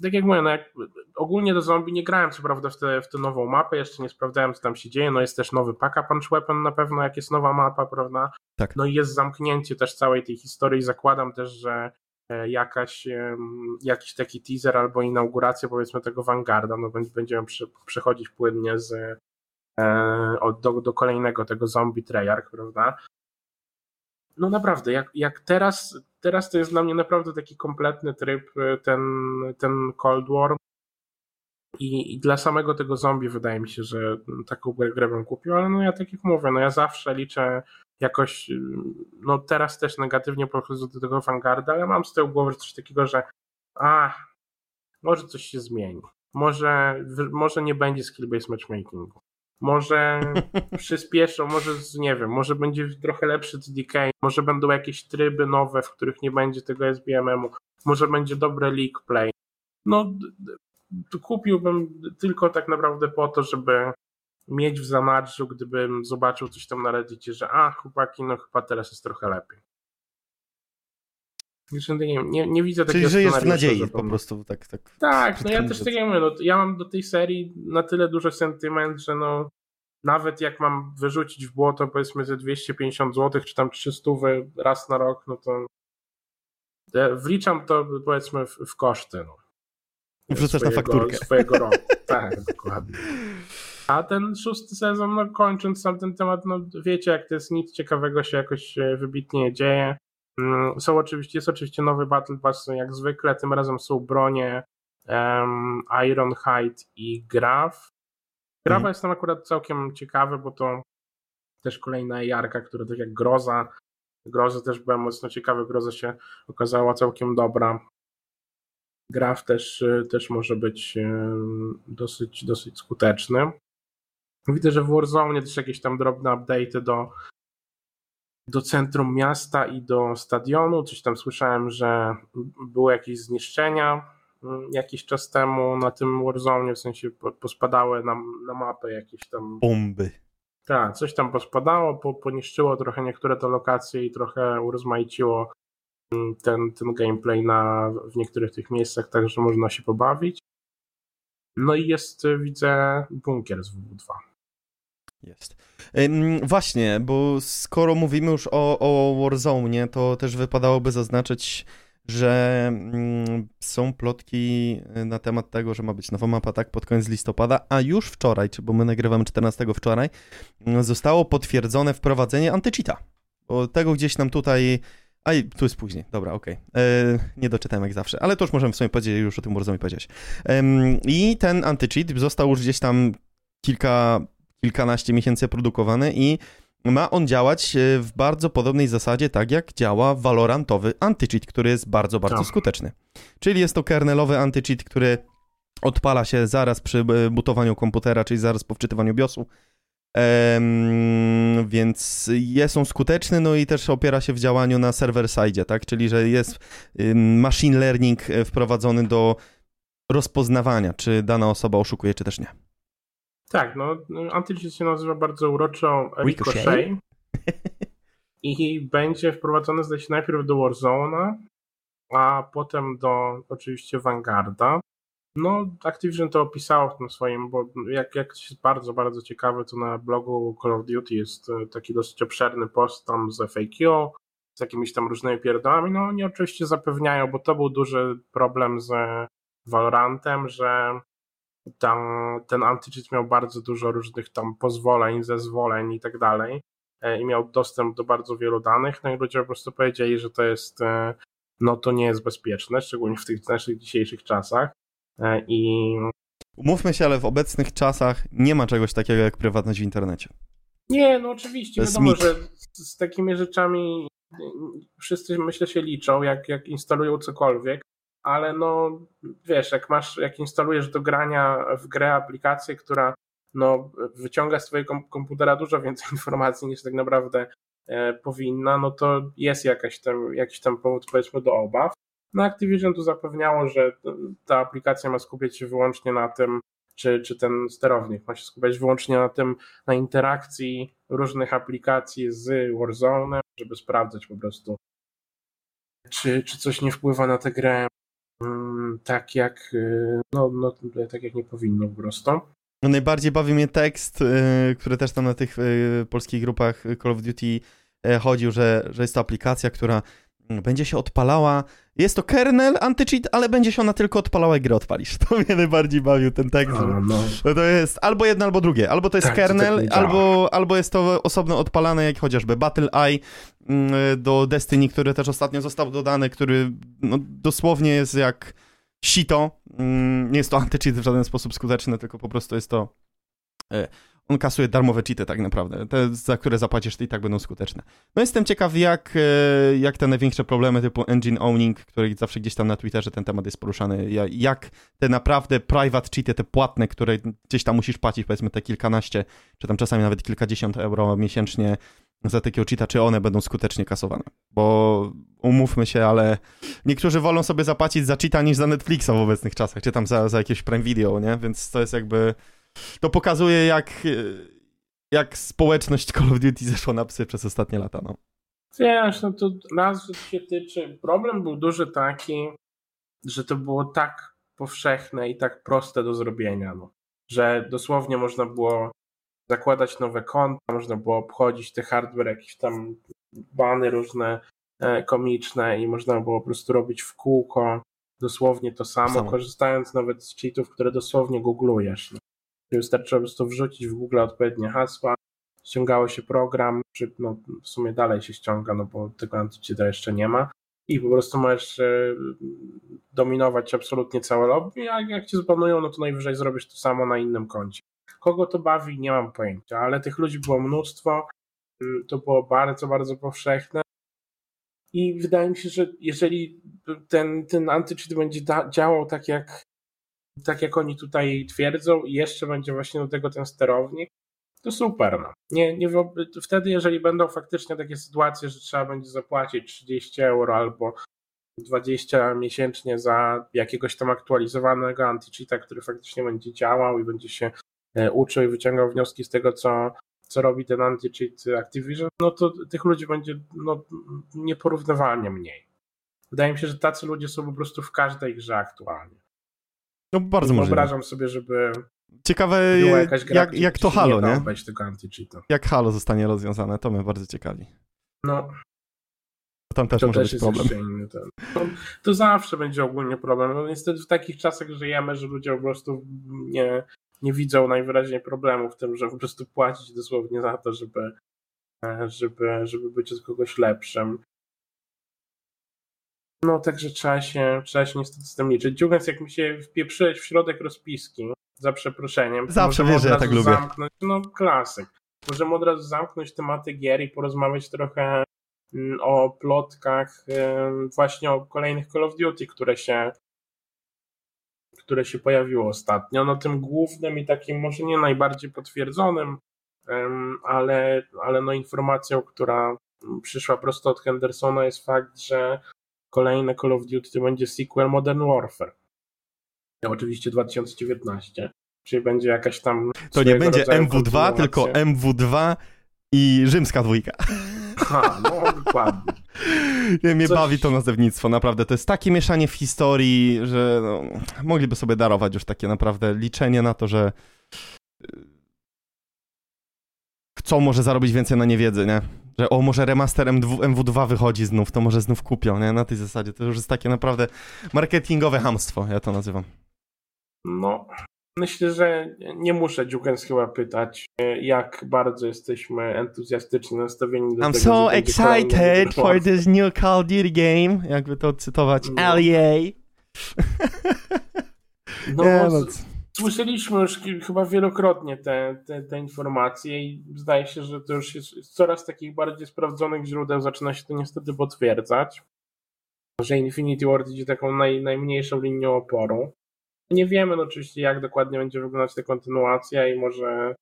tak jak mówię, no jak, ogólnie do zombie nie grałem co prawda w tę w tę nową mapę, jeszcze nie sprawdzałem co tam się dzieje, no jest też nowy Paka Punch Weapon na pewno, jak jest nowa mapa, prawda? Tak. No i jest zamknięcie też całej tej historii, zakładam też, że e, jakaś, em, jakiś taki teaser albo inauguracja powiedzmy tego Vanguarda, no będzie- będziemy prze, przechodzić płynnie z e, do, do kolejnego tego zombie Treyarch, prawda? No naprawdę, jak, jak teraz, teraz to jest dla mnie naprawdę taki kompletny tryb, y, ten, ten Cold War. I, I dla samego tego zombie wydaje mi się, że taką grę, grę bym kupił, ale no ja tak jak mówię, no ja zawsze liczę jakoś, y, no teraz też negatywnie podchodzę do tego Vanguarda, ale mam z tyłu głowy coś takiego, że a, może coś się zmieni. Może, może nie będzie skill-based matchmakingu. Może przyspieszą, może nie wiem, może będzie trochę lepszy TDK, może będą jakieś tryby nowe, w których nie będzie tego SBMM-u, może będzie dobre league play. No, kupiłbym tylko tak naprawdę po to, żeby mieć w zanadrzu, gdybym zobaczył coś tam na Reddicie, że a, chłopaki, no chyba teraz jest trochę lepiej. Także nie, nie, nie widzę Czyli takiego żyjesz w scenariusza, nadziei że po prostu, tak, tak. tak, no ja też tak jak mówię, no, ja mam do tej serii na tyle duży sentyment, że no nawet jak mam wyrzucić w błoto powiedzmy ze 250 zł, czy tam 300 raz na rok, no to e, wliczam to powiedzmy w, w koszty. No. Wrzucasz na fakturkę. Swojego roku. tak, dokładnie. A ten szósty sezon, no kończąc sam ten temat, no wiecie jak to jest, nic ciekawego się jakoś e, wybitnie nie dzieje. Mm, są oczywiście, jest oczywiście nowy Battle Pass, jak zwykle, tym razem są bronie um, Ironhide i Graf. Grafa mhm. jest tam akurat całkiem ciekawy, bo to też kolejna jarka, która tak jak Groza, Groza też była mocno ciekawy, Groza się okazała całkiem dobra. Graf też, też może być dosyć, dosyć skuteczny. Widzę, że w Warzone też jakieś tam drobne update'y do, do centrum miasta i do stadionu. Coś tam słyszałem, że były jakieś zniszczenia mm, jakiś czas temu na tym Warzone, w sensie pospadały na, na mapę jakieś tam... Bomby. Tak, coś tam pospadało, po, poniszczyło trochę niektóre te lokacje i trochę urozmaiciło mm, ten, ten gameplay na, w niektórych tych miejscach, także można się pobawić. No i jest, widzę, bunkier z WW2. Jest. Właśnie, bo skoro mówimy już o, o Warzone, to też wypadałoby zaznaczyć, że mm, są plotki y, na temat tego, że ma być nowa mapa tak pod koniec listopada, a już wczoraj, bo my nagrywamy 14 wczoraj, mm, zostało potwierdzone wprowadzenie antycheata. Tego gdzieś nam tutaj... A tu jest później, dobra, okej. Okay. E, nie doczytałem jak zawsze, ale to już możemy w sumie powiedzieć, już o tym Warzone powiedzieć. I ten antycheat został już gdzieś tam kilka kilkanaście miesięcy produkowany i ma on działać e, w bardzo podobnej zasadzie, tak jak działa Valorantowy antycheat, który jest bardzo, bardzo tak. skuteczny. Czyli jest to kernelowy antycheat, który odpala się zaraz przy e, butowaniu komputera, czyli zaraz po wczytywaniu BIOSu. Um, więc jest on skuteczny, no i też opiera się w działaniu na server-side, tak? Czyli, że jest machine learning e, wprowadzony do rozpoznawania, czy dana osoba oszukuje, czy też nie. Tak, no, Antychit się nazywa bardzo uroczo Ricochet. I będzie wprowadzony zdaje się najpierw do Warzone'a, a potem do oczywiście Vanguarda. No, Activision to opisało w tym swoim, bo jak, jak jest bardzo, bardzo ciekawy, to na blogu Call of Duty jest e, taki dosyć obszerny post tam z FAQ, z jakimiś tam różnymi pierdolami. No, oni oczywiście zapewniają, bo to był duży problem z Valorantem, że tam ten antycheat miał bardzo dużo różnych tam pozwoleń, zezwoleń i tak dalej e, i miał dostęp do bardzo wielu danych, no i ludzie po prostu powiedzieli, że to jest, e, no to nie jest bezpieczne, szczególnie w tych naszych dzisiejszych czasach e, i... Umówmy się, ale w obecnych czasach nie ma czegoś takiego jak prywatność w internecie. Nie, no oczywiście, wiadomo, mit. że z, z takimi rzeczami wszyscy myślę się liczą, jak, jak instalują cokolwiek, ale no wiesz, jak masz, jak instalujesz do grania w grę aplikację, która no, wyciąga z twojego komputera dużo więcej informacji niż tak naprawdę e, powinna, no to jest jakaś tam, jakiś tam powód powiedzmy do obaw. No Activision tu zapewniało, że ta aplikacja ma skupiać się wyłącznie na tym, czy, czy ten sterownik ma się skupiać wyłącznie na tym, na interakcji różnych aplikacji z Warzone, żeby sprawdzać po prostu, czy, czy coś nie wpływa na tę grę tak jak, y, no, no, tak jak nie powinno po prostu. No najbardziej bawi mnie tekst, y, który też tam na tych y, polskich grupach Call of Duty chodził, że, że jest to aplikacja, która mm, będzie się odpalała. Jest to kernel anti-cheat, ale będzie się ona tylko odpalała, jak grę odpalisz. To mnie najbardziej bawił ten tekst. A, no. To jest albo jedno, albo drugie. Albo to jest tak, kernel, tak albo, albo jest to osobno odpalane, jak chociażby Battle Eye mm, do Destiny, który też ostatnio został dodany, który no, dosłownie jest jak sito. Mm, nie jest to anti-cheat w żaden sposób skuteczny, tylko po prostu jest to e, on kasuje darmowe cheaty tak naprawdę, te, za które zapłacisz, to i tak będą skuteczne. No jestem ciekaw, jak, e, jak te największe problemy typu engine owning, które zawsze gdzieś tam na Twitterze ten temat jest poruszany, jak te naprawdę private cheaty, te płatne, które gdzieś tam musisz płacić, powiedzmy te kilkanaście, czy tam czasami nawet kilkadziesiąt euro miesięcznie za takiego cheata, czy one będą skutecznie kasowane. Bo umówmy się, ale niektórzy wolą sobie zapłacić za cheata niż za Netflixa w obecnych czasach, czy tam za, za jakieś Prime Video, nie? Więc to jest jakby to pokazuje, jak, jak społeczność Call of Duty zeszła na psy przez ostatnie lata. No. Wiesz, no to raz się tyczy. Problem był duży taki, że to było tak powszechne i tak proste do zrobienia, no, że dosłownie można było zakładać nowe konta, można było obchodzić te hardware, jakieś tam bany różne e, komiczne i można było po prostu robić w kółko dosłownie to samo, samo. korzystając nawet z cheatów, które dosłownie googlujesz. No. Wystarczy po prostu wrzucić w Google odpowiednie hasła, ściągało się program, czy no, w sumie dalej się ściąga, no bo tego antycheata jeszcze nie ma. I po prostu możesz e, dominować absolutnie całe lobby, a jak cię zbanują, no to najwyżej zrobisz to samo na innym koncie. Kogo to bawi, nie mam pojęcia, ale tych ludzi było mnóstwo, mm, to było bardzo, bardzo powszechne. I wydaje mi się, że jeżeli ten, ten antycheat będzie działał tak jak, tak jak oni tutaj twierdzą i jeszcze będzie właśnie do tego ten sterownik, to super. No. Nie, nie, wtedy, jeżeli będą faktycznie takie sytuacje, że trzeba będzie zapłacić 30 euro albo 20 miesięcznie za jakiegoś tam aktualizowanego anti-cheata, który faktycznie będzie działał i będzie się e, uczył i wyciągał wnioski z tego, co, co robi ten anti-cheat Activision, no to tych ludzi będzie no, nieporównywalnie mniej. Wydaje mi się, że tacy ludzie są po prostu w każdej grze aktualnie. No bardzo możliwe. Wyobrażam sobie, żeby Ciekawe, jak, jak to Halo, nie? nie? Tego jak Halo zostanie rozwiązane, to mnie bardzo ciekawi. No. Tam też to może też być problem. To, to, zawsze będzie ogólnie problem. No niestety w takich czasach żyjemy, że ludzie po prostu nie, nie widzą najwyraźniej problemu w tym, że po prostu płacić dosłownie za to, żeby, żeby, żeby być od kogoś lepszym. No, także trzeba się, trzeba się niestety z tym liczyć. Dziugans, jak mi się wpieprzyłeś w środek rozpiski, za przeproszeniem. Zawsze wiesz, że ja tak lubię. Zamknąć, no klasyk. Możemy od razu zamknąć tematy gier i porozmawiać trochę mm, o plotkach właśnie o kolejnych Call of Duty, które się które się pojawiło ostatnio. No tym głównym i takim może nie najbardziej potwierdzonym, ale, ale no informacją, która przyszła prosto od Hendersona jest fakt, że kolejne Call of Duty to będzie sequel Modern Warfare oczywiście 2019. Czyli będzie jakaś tam. To nie będzie MW2, tylko MW2 i rzymska dwójka. Ha, no dokładnie. Nie, mnie Coś... bawi to nazewnictwo, naprawdę. To jest takie mieszanie w historii, że no, mogliby sobie darować już takie naprawdę liczenie na to, że chcą może zarobić więcej na niewiedzy, nie? Że o, może remaster MW2 wychodzi znów, to może znów kupią, nie? Na tej zasadzie. To już jest takie naprawdę marketingowe hamstwo, ja to nazywam. No, myślę, że nie muszę Dziukens chyba pytać, jak bardzo jesteśmy entuzjastycznie nastawieni do I'm tego, so excited for this new Call of Duty game, jakby to cytować no. LEA. No, no słyszeliśmy już chyba wielokrotnie te, te, te informacje i zdaje się, że to już jest coraz takich bardziej sprawdzonych źródeł zaczyna się to niestety potwierdzać, że Infinity Ward idzie taką naj, najmniejszą linią oporu. Nie wiemy no, oczywiście, jak dokładnie będzie wyglądać ta kontynuacja i może,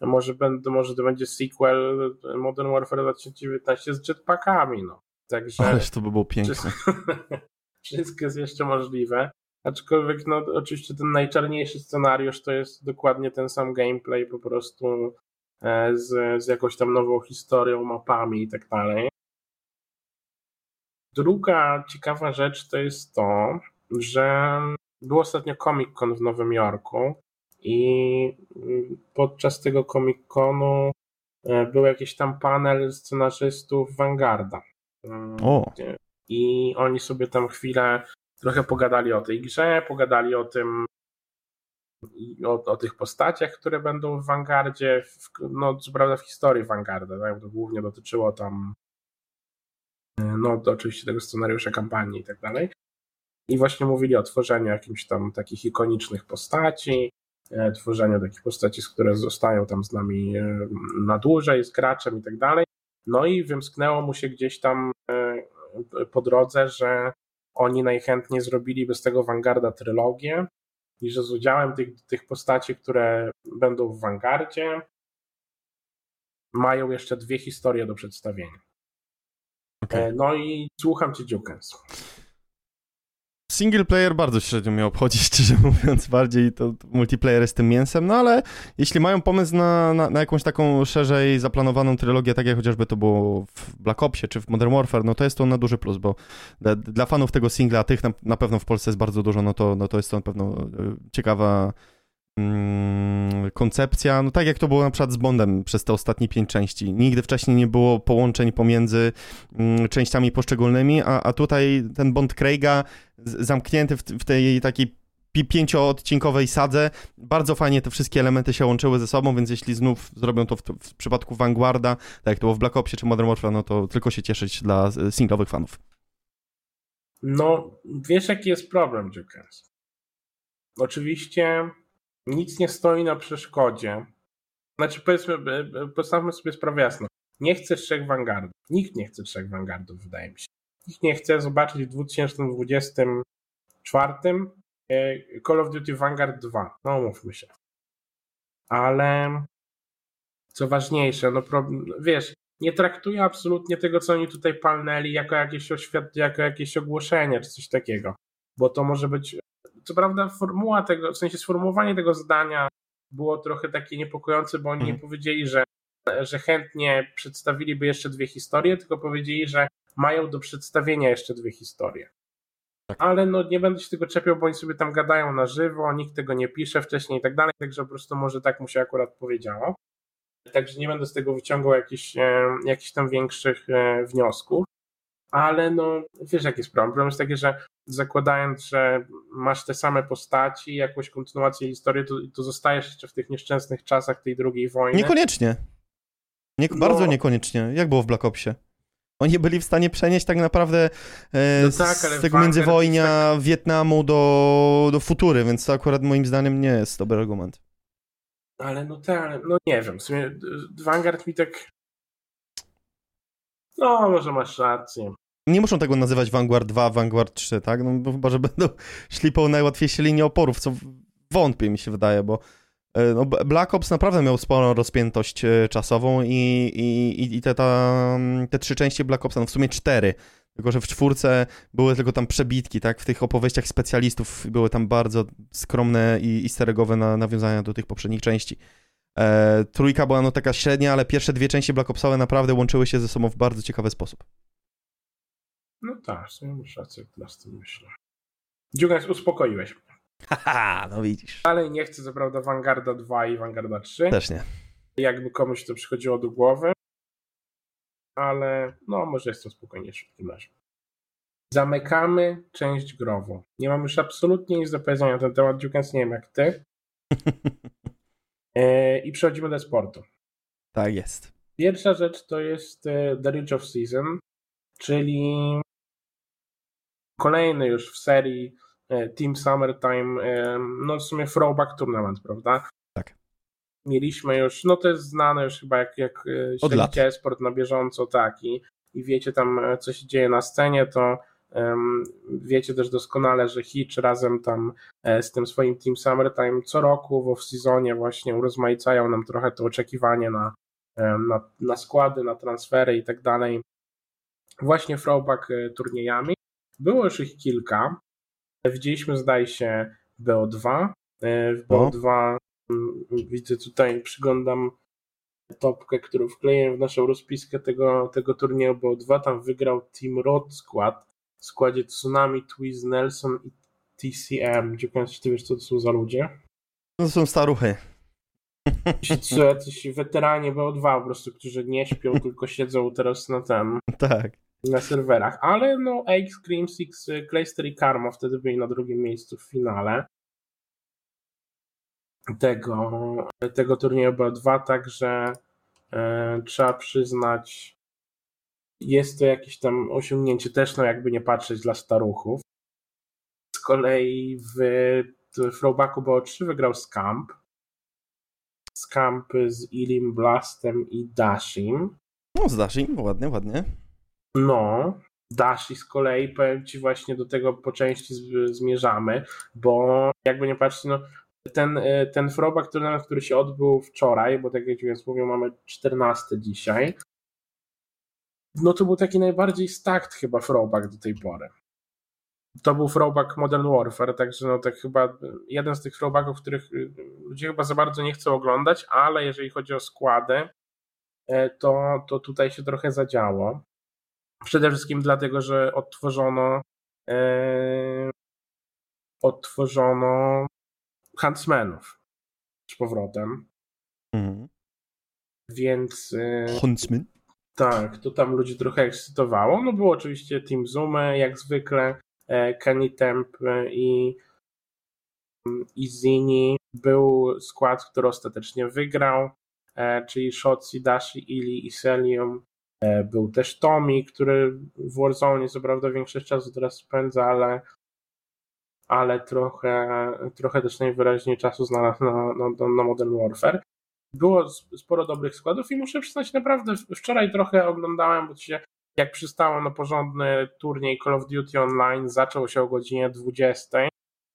może, może to będzie sequel Modern Warfare 2019 z jetpackami. No. Także, Ależ to by było piękne. Wszystko jest jeszcze możliwe. Aczkolwiek, no, oczywiście ten najczarniejszy scenariusz to jest dokładnie ten sam gameplay, po prostu e, z, z jakąś tam nową historią, mapami i tak dalej. Druga ciekawa rzecz to jest to, że był ostatnio Comic Con w Nowym Jorku i podczas tego Comic Conu e, był jakiś tam panel scenarzystów Vanguarda. O. I oni sobie tam chwilę trochę pogadali o tej grze, pogadali o tym, o, o tych postaciach, które będą w Vanguardzie, w, no co prawda w historii Vanguarda, tak? to głównie dotyczyło tam e, no to oczywiście tego scenariusza kampanii i tak dalej. I właśnie mówili o tworzeniu jakimś tam takich ikonicznych postaci, e, tworzeniu takich postaci, które zostają tam z nami e, na dłużej, z graczem i tak dalej. No i wymsknęło mu się gdzieś tam po drodze, że oni najchętniej zrobiliby z tego Vanguarda trylogię i że z udziałem tych, tych postaci, które będą w Vanguardzie, mają jeszcze dwie historie do przedstawienia. Okay. No i słucham cię, Dziukens. Single player bardzo średnio mnie obchodzi, szczerze mówiąc, bardziej to multiplayer jest tym mięsem, no ale jeśli mają pomysł na, na, na, jakąś taką szerzej zaplanowaną trylogię, tak jak chociażby to było w Black Opsie czy w Modern Warfare, no to jest to na duży plus, bo dla, dla fanów tego singla, a tych na, na, pewno w Polsce jest bardzo dużo, no to, no to jest to na pewno e, ciekawa koncepcja, no tak jak to było na przykład z Bondem przez te ostatnie pięć części. Nigdy wcześniej nie było połączeń pomiędzy mm, częściami poszczególnymi, a, a tutaj ten Bond Craiga zamknięty w, w tej takiej pięcioodcinkowej sadze. Bardzo fajnie te wszystkie elementy się łączyły ze sobą, więc jeśli znów zrobią to w, w przypadku Vanguarda, tak jak to było w Black Opsie czy Modern Warfare, no to tylko się cieszyć dla singlowych fanów. No, wiesz jaki jest problem, Jukens? Oczywiście nic nie stoi na przeszkodzie. Znaczy, powiedzmy, e, e, postawmy sobie sprawę jasno. Nie chcę trzech Vanguardów. Nikt nie chce trzech Vanguardów, wydaje mi się. Nikt nie chce zobaczyć w 2024 e, Call of Duty Vanguard 2. No, mówmy się. Ale co ważniejsze, no wiesz, nie traktuję absolutnie tego, co oni tutaj palnęli, jako jakieś, oświat, jako jakieś ogłoszenie czy coś takiego. Bo to może być co prawda formuła tego, w sensie sformułowanie tego zdania było trochę takie niepokojące, bo oni nie mhm. powiedzieli, że, że chętnie przedstawiliby jeszcze dwie historie, tylko powiedzieli, że mają do przedstawienia jeszcze dwie historie. Tak. Ale no nie będę się tego czepiał, bo oni sobie tam gadają na żywo, nikt tego nie pisze wcześniej i tak dalej, także po prostu może tak mu się akurat powiedziało. Także nie będę z tego wyciągał jakichś, e, jakichś tam większych e, wniosków ale no wiesz jaki jest problem. Problem jest taki, że zakładając, że masz te same postaci, jakąś kontynuację historii, to, to zostajesz jeszcze w tych nieszczęsnych czasach tej drugiej wojny. Niekoniecznie. Nie, no, bardzo niekoniecznie. Jak było w Black Opsie? Oni byli w stanie przenieść tak naprawdę e, no tak, z tego międzywojnia tak... Wietnamu do, do futury, więc to akurat moim zdaniem nie jest dobry argument. Ale no tak, no nie wiem, w sumie Vanguard mi tak no, może masz rację nie muszą tego nazywać Vanguard 2, Vanguard 3, tak? No chyba, że będą szli po najłatwiejsze linie oporów, co wątpię mi się wydaje, bo e, no, Black Ops naprawdę miał sporą rozpiętość e, czasową i, i, i te, ta, te trzy części Black Opsa, no w sumie cztery, tylko że w czwórce były tylko tam przebitki, tak? W tych opowieściach specjalistów były tam bardzo skromne i, i steregowe na, nawiązania do tych poprzednich części. E, trójka była no taka średnia, ale pierwsze dwie części Black Opsowe naprawdę łączyły się ze sobą w bardzo ciekawy sposób. No tak, sumie masz rację, teraz tym myślę. Dziugas, uspokoiłeś mnie. Haha, no widzisz. Dalej nie chcę, co prawda, Vanguarda 2 i Vanguarda 3. Też nie. Jakby komuś to przychodziło do głowy. Ale no, może jestem spokojniejszy w takim razie. Zamykamy część grową. Nie mam już absolutnie nic do powiedzenia na ten temat, Dziukas, nie wiem jak ty. e, I przechodzimy do sportu. Tak jest. Pierwsza rzecz to jest e, The Ridge of Season, czyli kolejny już w serii e, Team Summertime, e, no w sumie throwback tournament, prawda? Tak. Mieliśmy już, no to jest znane już chyba jak, jak e, śledzicie sport na bieżąco, tak, i, i wiecie tam, co się dzieje na scenie, to um, wiecie też doskonale, że Hitch razem tam z tym swoim Team Summertime co roku w off-seasonie właśnie urozmaicają nam trochę to oczekiwanie na, na, na składy, na transfery i tak dalej. Właśnie throwback turniejami. Było już ich kilka. Widzieliśmy, zdaje się, BO2. E, w BO2 mm, widzę tutaj, przyglądam topkę, którą wkleję w naszą rozpiskę tego, tego turnieju BO2. Tam wygrał Team Rod skład w składzie Tsunami, Twiz, Nelson i TCM. Dziękuję, czy ty wiesz, co to są za ludzie? To są staruchy. Ci jacyś weteranie BO2 po prostu, którzy nie śpią, tylko siedzą teraz na ten. Tak na serwerach, ale no X, Cream Six, Clayster i Karma wtedy byli na drugim miejscu w finale tego, tego turnieju było dwa, także e, trzeba przyznać jest to jakieś tam osiągnięcie też, no jakby nie patrzeć dla staruchów. Z kolei w, w throwbacku było 3 wygrał Scamp. Scamp z Ilim Blastem i Dashim. No z Dashim, ładnie, ładnie. No, Dashi z kolei, powiem Ci właśnie do tego po części zmierzamy, bo jakby nie patrzeć, no ten, e, ten throwback turniej, który się odbył wczoraj, bo tak jak więc mówię, mamy 14 dzisiaj, no to był taki najbardziej stacked chyba throwback do tej pory. To był throwback Modern Warfare, także no tak chyba jeden z tych throwbacków, których ludzie chyba za bardzo nie chcą oglądać, ale jeżeli chodzi o składy, e, to, to tutaj się trochę zadziało. Przede wszystkim dlatego, że odtworzono e, odtworzono Huntsmanów. z powrotem. Mhm. Więc y, Huntsman. tak, to tam ludzi trochę ekscytowało. No było oczywiście Team Zoom, jak zwykle, e, Kenny Temp e, i, i Zini. Był skład, który ostatecznie wygrał, e, czyli Shotzi, Dashi, Ili i Celium. E, Był też Tommy, który w Warzone co prawda większość czasu teraz spędza, ale, ale trochę, trochę też najwyraźniej czasu znalazł na, na, na Modern Warfare. Było sporo dobrych składów i muszę przyznać, naprawdę wczoraj trochę oglądałem, bo się jak przystało na porządny turniej Call of Duty Online, zaczął się o godzinie 20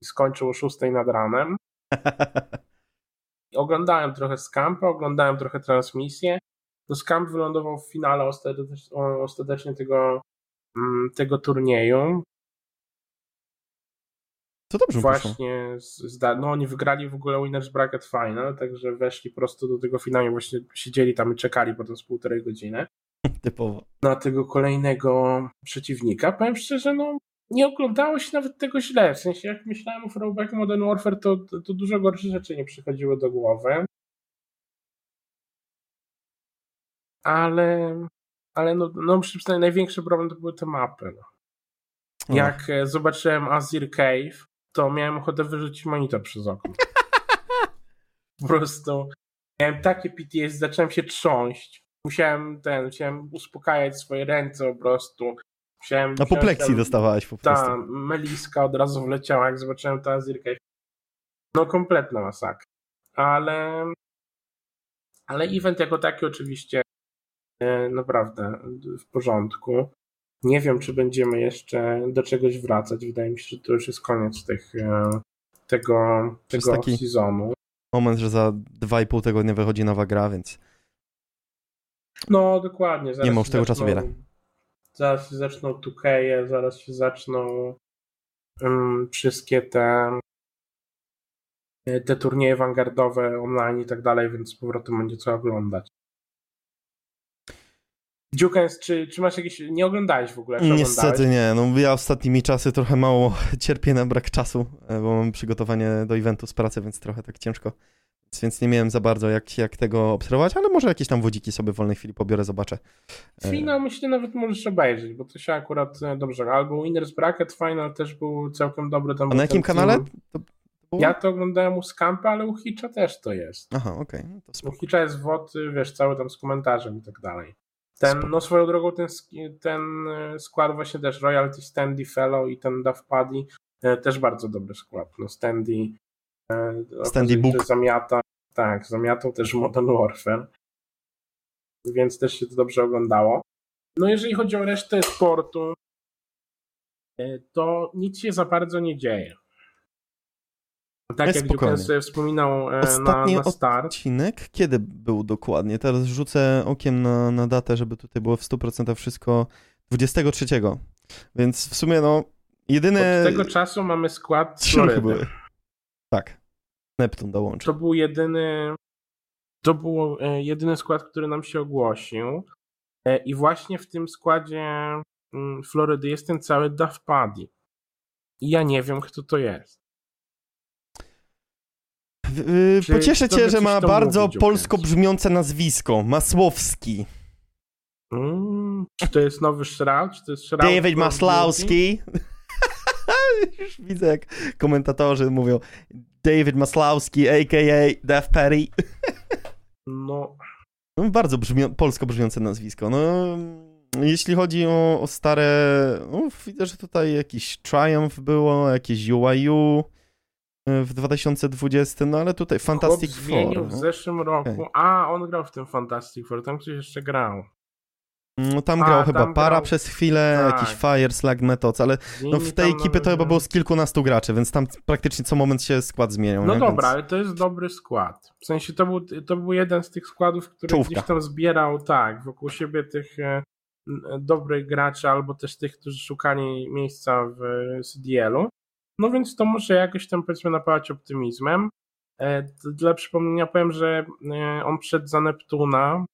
i skończył o 6 nad ranem. Oglądałem trochę Scampa, oglądałem trochę transmisję. No Scamp wylądował w finale ostatecznie, ostatecznie tego, mm, tego turnieju. To dobrze. Właśnie, z, no oni wygrali w ogóle Winners Bracket Final, także weszli prosto do tego finału, właśnie siedzieli tam i czekali potem z półtorej godziny Typowo. na tego kolejnego przeciwnika. Powiem szczerze, no nie oglądało się nawet tego źle, w sensie jak myślałem o Throwback Modern Warfare, to, to, to dużo gorsze rzeczy nie przychodziły do głowy. Ale, ale no, no muszę przyznać, największy problem to były te mapy. No. No. Jak e, zobaczyłem Azir Cave, to miałem ochotę wyrzucić monitor przez okno. po prostu miałem takie PTS, zacząłem się trząść. Musiałem ten, musiałem uspokajać swoje ręce po prostu. Musiałem Na popleksji dostawałeś po prostu. Ta meliska od razu wleciała, jak zobaczyłem tę Azir Cave. No kompletna masakra. Ale ale event jako taki oczywiście naprawdę w porządku. Nie wiem, czy będziemy jeszcze do czegoś wracać. Wydaje mi się, że to już jest koniec tych, e, tego, tego taki- sezonu. Moment, że za dwa i pół tygodnia wychodzi nowa gra, więc No, dokładnie. Zaraz Nie ma już tego czasu wiele. Zaraz się zaczną 2K, zaraz się zaczną um, wszystkie te te turnieje vanguardowe online i tak dalej, więc z powrotem będzie co oglądać. Dziukens, czy, czy masz jakieś... Nie oglądałeś w ogóle? Niestety oglądałeś? nie. No ja ostatnimi czasy trochę mało cierpię na brak czasu, e, bo mam przygotowanie do eventu z pracy, więc trochę tak ciężko. Więc- nie miałem za bardzo jak, jak tego obserwować, ale może jakieś tam wodziki sobie w wolnej chwili pobiorę, zobaczę. E, Finał myślę nawet możesz obejrzeć, bo to się akurat e, dobrze. Albo Winners Bracket Final też był całkiem dobry. Tam A na jakim kanale? To? Ja to oglądałem u Scampa, ale u Hitcha też to jest. Aha, okej. no to U. Hitcha jest WOT, wiesz, cały tam z komentarzem i tak dalej. Ten, no swoją drogą ten, ten e, skład właśnie też Royalty Standy Fellow i ten Duff Paddy e, też bardzo dobry skład. No Standy e, się, Book. zamiata, tak, zamiatał też Modern Warfare. Więc też się to dobrze oglądało. No jeżeli chodzi o resztę sportu, to nic się za bardzo nie dzieje. Tak Jest jak spokojnie. Sobie wspominał e, na, Ostatni na start. odcinek, kiedy był dokładnie? Teraz rzucę okiem na, na datę, żeby tutaj było w 100% wszystko 23. Więc w sumie no, jedyne Od tego czasu mamy skład Florydy. były. Tak. Neptun dołączył. To był jedyny to był e, jedyny skład, który nam się ogłosił. E, I właśnie w tym składzie mm, Florydy jest ten cały Duff Paddy. I ja nie wiem, kto to jest. Yy, Czy Pocieszę cię, że ma bardzo mówi, Dziukas? polsko brzmiące nazwisko. Masłowski. Mm, czy to jest nowy Shroud? Czy to jest Shroud David? Maslowski. Już widzę, jak komentatorzy mówią David Maslowski, a.k.a. Death Perry. No, No, bardzo brzmi- polsko brzmiące nazwisko. No, jeśli chodzi o, o stare, no, widzę, że tutaj jakiś Triumph było, jakieś UIU e, w 2020, no ale tutaj Fantastic chłop zmienił Four. w No. zeszłym roku. Okej. A, on grał w tym Fantastic Four, tam ktoś jeszcze grał. No, tam A, grał tam chyba Para grał- przez chwilę, tak. jakiś Fire, Slag Methods, ale no, w tej ekipie to chyba było z kilkunastu graczy, więc tam praktycznie co moment się skład zmieniał. No nie? dobra, Więc... ale to jest dobry skład. W sensie to był, to był jeden z tych składów, który Czołówka. gdzieś tam zbierał, tak, wokół siebie tych e, n- dobrych graczy, albo też tych, którzy szukali miejsca w CDL-u. No więc to może jakoś tam powiedzmy napawać optymizmem. E, Dla przypomnienia powiem, że e, on przed za Neptuna,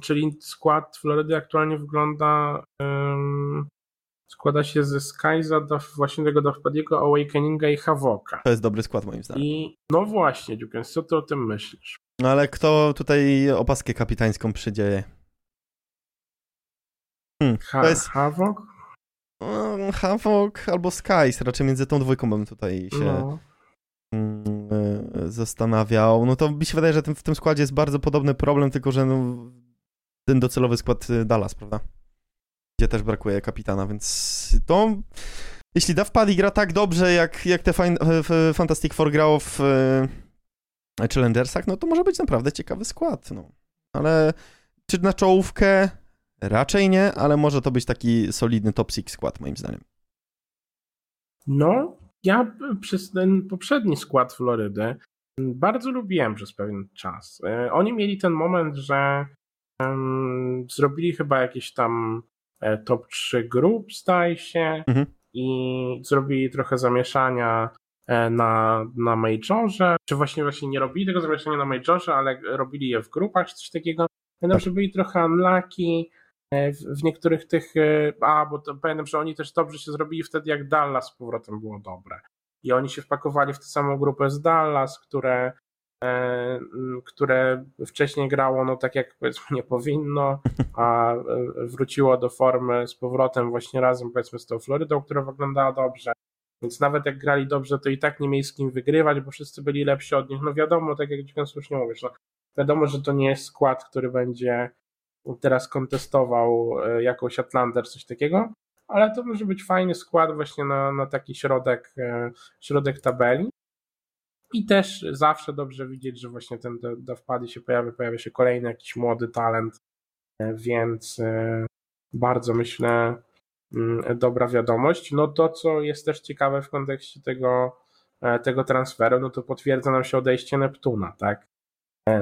czyli skład Florydy aktualnie wygląda em, składa się ze Skyza, właśnie tego Dovpadiego, Awakeninga i Havoka. To jest dobry skład moim zdaniem. I no właśnie, Dziukens, co ty o tym myślisz? No ale kto tutaj opaskę kapitańską przydzieje? Hmm, ha, to jest... Havok? Um, Havok albo Skies, raczej między tą dwójką bym tutaj się no. Mm, e, zastanawiał. No to mi się wydaje, że ten, w tym składzie jest bardzo podobny problem, tylko że no, ten docelowy skład y, Dallas, prawda? Gdzie też brakuje kapitana, więc to... Jeśli Paddy gra tak dobrze, jak, jak te Fantastic Four grało w e, Challengersach, no to może być naprawdę ciekawy skład, no. Ale czy na czołówkę? Raczej nie, ale może to być taki solidny top six skład, moim zdaniem. No, ja przez ten poprzedni skład Florydy bardzo lubiłem przez pewien czas. E, oni mieli ten moment, że um, zrobili chyba jakieś tam e, top 3 grup, zdaje się, mhm. i zrobili trochę zamieszania e, na, na Majorze, czy właśnie właśnie nie robili tego zamieszania na Majorze, ale robili je w grupach, czy coś takiego. Pamiętam, że byli trochę unlucky, w, w, niektórych tych, a bo to, pamiętam, że oni też dobrze się zrobili wtedy, jak Dallas z powrotem było dobre. I oni się wpakowali w tę samą grupę z Dallas, które, e, które wcześniej grało no tak jak powiedzmy nie powinno, a e, wróciło do formy z powrotem właśnie razem powiedzmy z tą Florydą, która wyglądała dobrze. Więc nawet jak grali dobrze, to i tak nie mieli z kim wygrywać, bo wszyscy byli lepsi od nich. No wiadomo, tak jak Dzikan słusznie mówisz, no wiadomo, że to nie jest skład, który będzie teraz kontestował e, jakąś Atlantę czy coś takiego, ale to może być fajny skład właśnie na, na taki środek, e, środek tabeli. I też zawsze dobrze widzieć, że właśnie ten do, do wpady się pojawia, pojawia się kolejny jakiś młody talent, e, więc bardzo myślę mm, dobra wiadomość. No to, co jest też ciekawe w kontekście tego, tego transferu, no to potwierdza nam się odejście Neptuna, tak?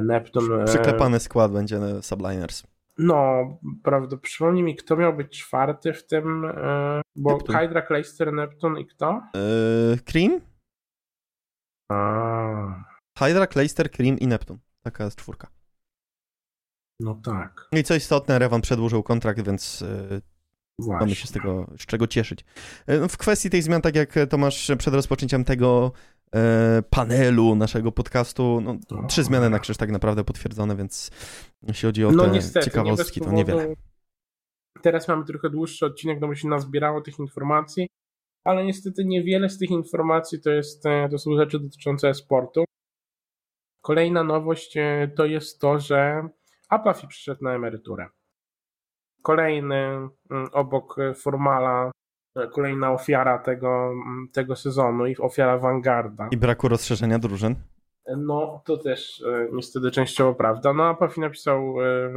Neptun... Przyklepany skład będzie Subliners. No, prawda. Przypomnij mi, kto miał być czwarty w tym, yy, bo Neptun. Hydra, Clayster, Neptun i kto? Yy, Cream? A. Hydra, Clayster, Cream i Neptun. Taka jest czwórka. No tak. I co istotne, Revan przedłużył kontrakt, więc yy, mamy się z tego, z czego cieszyć. Yy, w kwestii tych zmian, tak jak Tomasz przed rozpoczęciem tego E, panelu naszego podcastu. No, trzy zmiany na krzyż tak naprawdę potwierdzone, więc jeśli chodzi o no, te niestety, ciekawostki, nie to niewiele. Teraz mamy trochę dłuższy odcinek, no bo się nazbierało tych informacji, ale niestety niewiele z tych informacji to, jest, e, to są rzeczy dotyczące sportu. Kolejna nowość e, to jest to, że Apafi przyszedł na emeryturę. Kolejny mm, obok Formala kolejna ofiara tego, mm, tego sezonu i ofiara Vanguarda. I braku rozszerzenia drużyn. No, to też e, niestety częściowo prawda. No, a Puffy napisał e,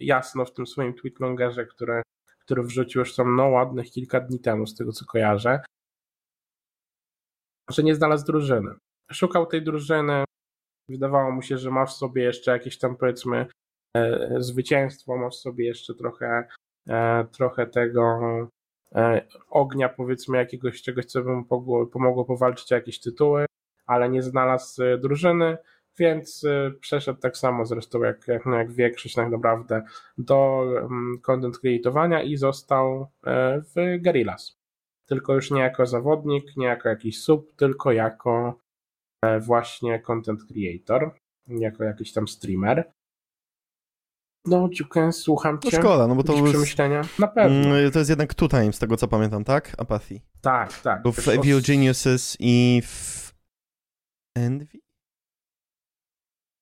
jasno w tym swoim tweetlongerze, które, który wrzucił już tam no ładnych kilka dni temu, z tego co kojarzę, że nie znalazł drużyny. Szukał tej drużyny, wydawało mu się, że ma w sobie jeszcze jakieś tam powiedzmy e, zwycięstwo, ma w sobie jeszcze trochę, trochę tego E, ognia, powiedzmy, jakiegoś czegoś, co by mu pomogło powalczyć o jakieś tytuły, ale nie znalazł e, drużyny, więc e, przeszedł tak samo zresztą jak, jak, no jak większość tak naprawdę do mm, content creatowania i został w Guerrillas. Tylko już nie jako zawodnik, nie jako jakiś sub, tylko jako właśnie content creator, jako jakiś tam streamer. No, Dziukę, słucham cię. No szkoda, no bo to jest... przemyślenia? Na pewno. Mm, to jest jednak Two Time, z tego co pamiętam, tak? Apathy. Tak, tak. Bo w Evil Geniuses i w... Envy?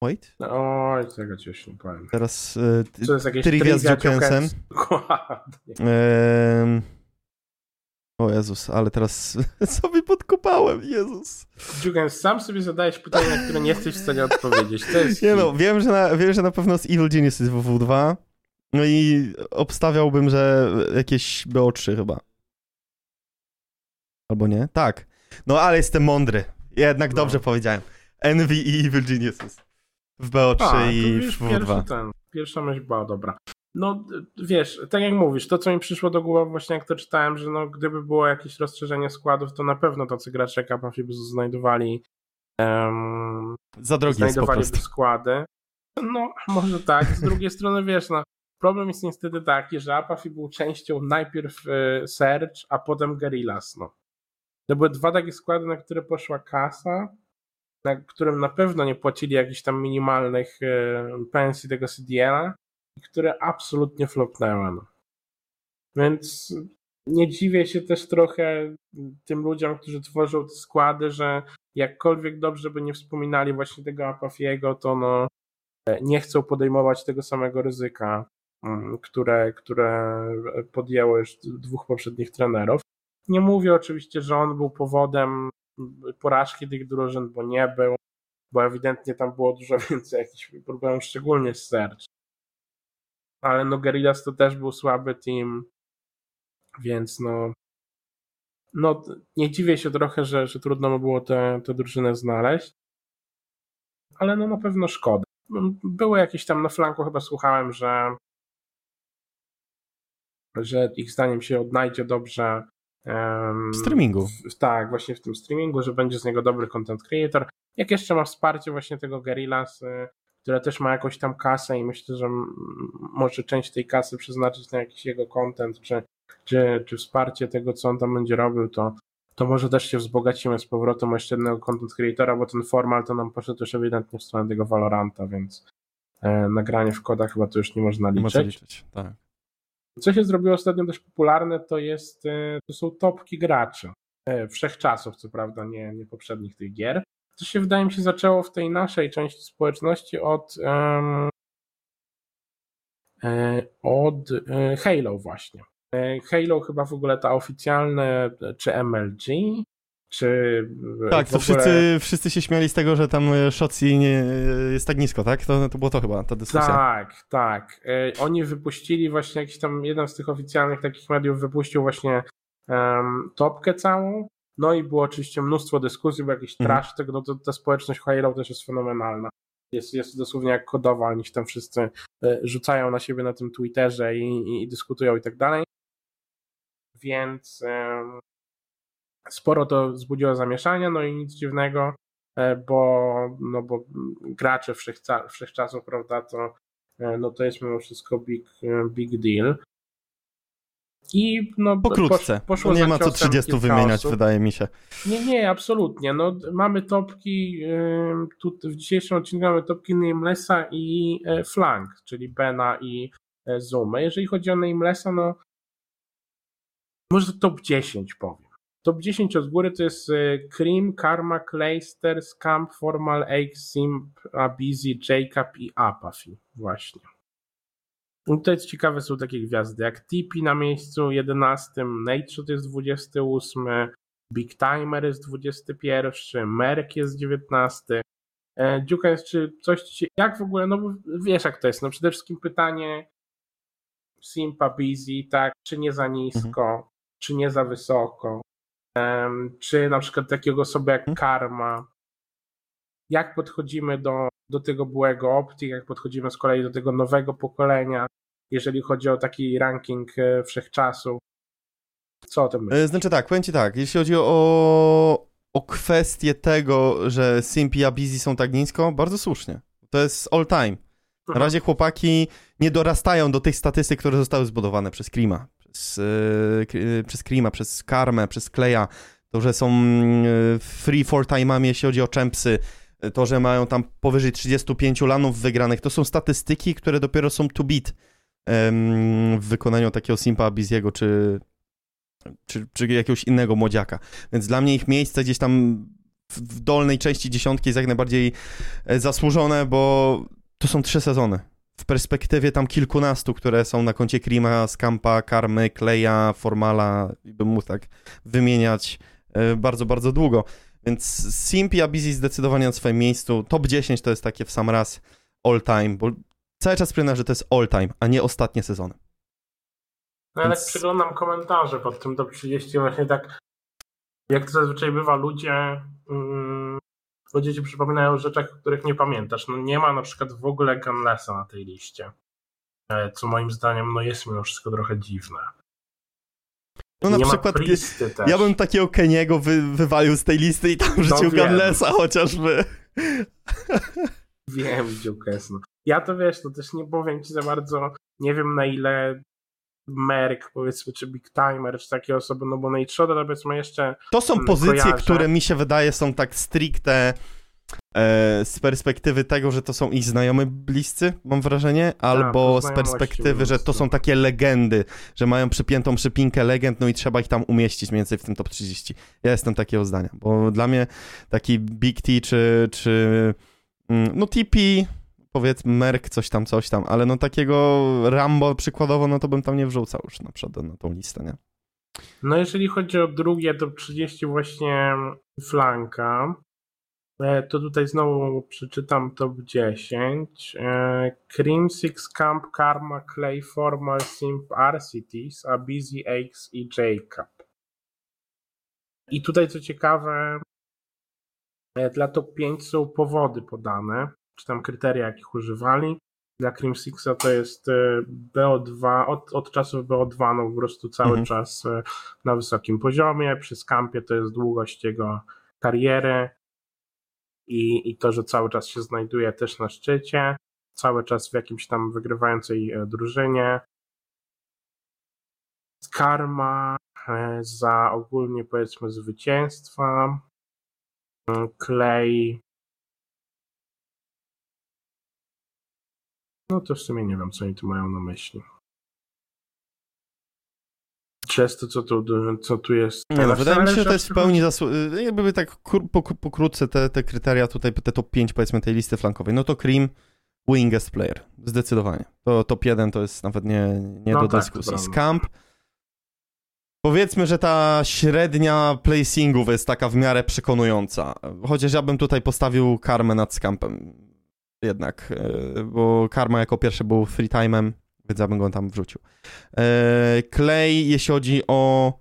Wait? No, oj, tego ci już nie powiem. Teraz y, to jest jakieś trivia z Jukensem. Dokładnie. O Jezus, ale teraz sobie podkopałem, Jezus. Jugen, sam sobie zadajesz pytania, na które nie jesteś w stanie odpowiedzieć. To jest nie no, wiem że, na, wiem, że na pewno z Evil Genius jest WW2, no i obstawiałbym, że jakieś BO3 chyba. Albo nie? Tak. No ale jestem mądry. Jednak no. dobrze powiedziałem. Envy i Evil Geniuses. W BO3 A, i w WW2. Ten, pierwsza myśl była dobra. No wiesz, tak jak mówisz, to co mi przyszło do głowy właśnie jak to czytałem, że no gdyby było jakieś rozszerzenie składów, to na pewno tacy gracze jak by znajdowali um, za drogi znajdowaliby składy. No, może tak. Z drugiej strony wiesz, no problem jest niestety taki, że Apathy był częścią najpierw y, Search, a potem Guerrillas. No. To były dwa takie składy, na które poszła kasa, na którym na pewno nie płacili jakichś tam minimalnych y, pensji tego CDL-a i które absolutnie flopnęły. No. Więc nie dziwię się też trochę tym ludziom, którzy tworzą te składy, że jakkolwiek dobrze by nie wspominali właśnie tego Apafiego, to no nie chcą podejmować tego samego ryzyka, mm, które, które podjęło już dwóch poprzednich trenerów. Nie mówię oczywiście, że on był powodem porażki tych drużyn, bo nie był, bo ewidentnie tam było dużo więcej jakichś problemów, szczególnie z Serge. Ale no Guerrillas to też był słaby team, więc no no nie dziwię się trochę, że, że trudno by było tę drużynę znaleźć, ale no na pewno szkoda. Były jakieś tam na flanku, chyba słuchałem, że że ich zdaniem się odnajdzie dobrze w streamingu. W, tak, właśnie w tym streamingu, że będzie z niego dobry content creator. Jak jeszcze ma wsparcie właśnie tego Guerrillas, które też ma jakąś tam kasę i myślę, że może część tej kasy przeznaczyć na jakiś jego content, czy, czy, czy wsparcie tego, co on tam będzie robił, to, to może też się wzbogacimy z powrotem o jeszcze jednego content creatora, bo ten formal to nam poszedł już ewidentnie w stronę tego Valoranta, więc e, nagranie w kodach chyba to już nie można liczyć. Można liczyć tak. Co się zrobiło ostatnio dość popularne, to jest, e, to są topki graczy. E, wszechczasów, co prawda, nie, nie poprzednich tych gier. To się wydaje mi się zaczęło w tej naszej części społeczności od um, od Halo właśnie. Halo chyba w ogóle ta oficjalne, czy MLG, czy tak, to ogóle... wszyscy, wszyscy się śmiali z tego, że tam Shotzi nie jest tak nisko, tak? To, to było to chyba, ta dyskusja. Tak, tak. Oni wypuścili właśnie jakiś tam, jeden z tych oficjalnych takich mediów wypuścił właśnie um, topkę całą, no i było oczywiście mnóstwo dyskusji, bo jakiś mhm. trash tego, no to ta społeczność Halo też jest fenomenalna. Jest, jest dosłownie jak kodowa, oni się tam wszyscy e, rzucają na siebie na tym Twitterze i, i, i dyskutują i tak dalej. Więc sporo to wzbudziło zamieszania, no i nic dziwnego, e, bo, no bo gracze wszechca, wszechczasów, prawda, to, e, no to jest mimo wszystko big, big deal. I no, Pokrótce. Posz, poszło nie ma co 30 wymieniać, osób. wydaje mi się. Nie, nie, absolutnie. No, mamy topki, tu w dzisiejszym odcinku mamy topki Namelessa i e, Flank, czyli Bena i Zoomy. Jeżeli chodzi o Namelessa, no może top 10 powiem. Top 10 od góry to jest e, Cream, Karma, Clayster, Scamp, Formal, Egg, Simp, Abizi, Jacob i Apathy. Właśnie. No tutaj ciekawe są takie gwiazdy jak Tipi na miejscu 11, Nature jest 28, Big Timer jest 21, Merk jest 19. E, jest, czy coś jak w ogóle, no wiesz jak to jest, no przede wszystkim pytanie Simpa Busy, tak, czy nie za nisko, mhm. czy nie za wysoko, um, czy na przykład takiego osoby jak mhm. Karma, jak podchodzimy do, do tego byłego optik, jak podchodzimy z kolei do tego nowego pokolenia, jeżeli chodzi o taki ranking e, wszechczasów. Co o tym myślisz? E, znaczy tak, powiem ci tak, jeśli chodzi o, o kwestię tego, że Simp i Abizi są tak nisko, bardzo słusznie. To jest all time. Na mhm. razie chłopaki nie dorastają do tych statystyk, które zostały zbudowane przez Klima. Przez, yy, przez Klima, przez Karmę, przez Kleja. To, że są yy, free for time'ami, jeśli chodzi o czempsy, to, że mają tam powyżej 35 lanów wygranych, to są statystyki, które dopiero są to beat w wykonaniu takiego Simpa Biziego czy, czy, czy jakiegoś innego młodziaka. Więc dla mnie ich miejsce gdzieś tam w dolnej części dziesiątki jest jak najbardziej e, zasłużone, bo to są trzy sezony. W perspektywie tam kilkunastu, które są na koncie Krima, Skampa, Karmy, Kleja, Formala, bym mógł tak wymieniać e, bardzo, bardzo długo. Więc Simp i Abizi zdecydowanie na swoim miejscu. Top 10 to jest takie w sam raz all time, bo cały czas przypominam, że to jest all time, a nie ostatnie sezony. No ja Więc... tak przyglądam komentarze pod tym top 30, właśnie tak jak to zazwyczaj bywa, ludzie mm, ludzie ci przypominają o rzeczach, których nie pamiętasz. No nie ma na przykład w ogóle Gunlessa na tej liście, e, co moim zdaniem no jest mimo wszystko trochę dziwne. No na nie przykład ja bym takiego Keniego wy, wywalił z tej listy i tam no, rzucił Gunlessa chociażby. Wiem. No. Ja to wiesz, to też nie powiem ci za bardzo, nie wiem na ile Merck, powiedzmy, czy Big Timer, czy takie osoby, no bo Nate to powiedzmy jeszcze To są mm, pozycje, kojarzę. które mi się wydaje są tak stricte e, z perspektywy tego, że to są ich znajomi bliscy, mam wrażenie, albo po z perspektywy, że to są takie legendy, że mają przypiętą przypinkę legend, no i trzeba ich tam umieścić mniej więcej w tym top 30. Ja jestem takiego zdania, bo dla mnie taki Big T czy, czy mm, no TP, powiedzmy Merck, coś tam, coś tam, ale no takiego Rambo przykładowo, no to bym tam nie wrzucał już na przykład na tą listę, nie? No jeżeli chodzi o drugie top 30 właśnie flanka, e, to tutaj znowu przeczytam top 10. E, Cream, Six Camp, Karma, Clay, Formal, Simp, RCTs, a Busy, Aches i Jacob. I tutaj co ciekawe, e, dla top 5 są powody podane, czy tam kryteria jakich używali. Dla Cream Sixa to jest e, BO2, od, od czasów BO2 no po prostu cały Mhm. czas e, na wysokim poziomie. Przy Skampie to jest długość jego kariery i, i to, że cały czas się znajduje też na szczycie, cały czas w jakimś tam wygrywającej e, drużynie. Karma za ogólnie powiedzmy zwycięstwa. Mm, No to w sumie nie wiem, co oni tu mają na myśli. Przez to, co tu, co tu jest. Nie, no, teraz, wydaje mi się, że to jest w pełni zasłu- Jakby tak pokrótce te, te kryteria tutaj, te top 5 powiedzmy tej listy flankowej. No to Cream, wingest player, zdecydowanie. To top 1 to jest nawet nie, nie No do tak, dyskusji. Scamp. Powiedzmy, że ta średnia placingów jest taka w miarę przekonująca. Chociaż ja bym tutaj postawił Karmę nad Scampem. Jednak, e, bo Karma jako pierwszy był free time'em, więc ja bym go tam wrzucił. E, Clay, jeśli chodzi o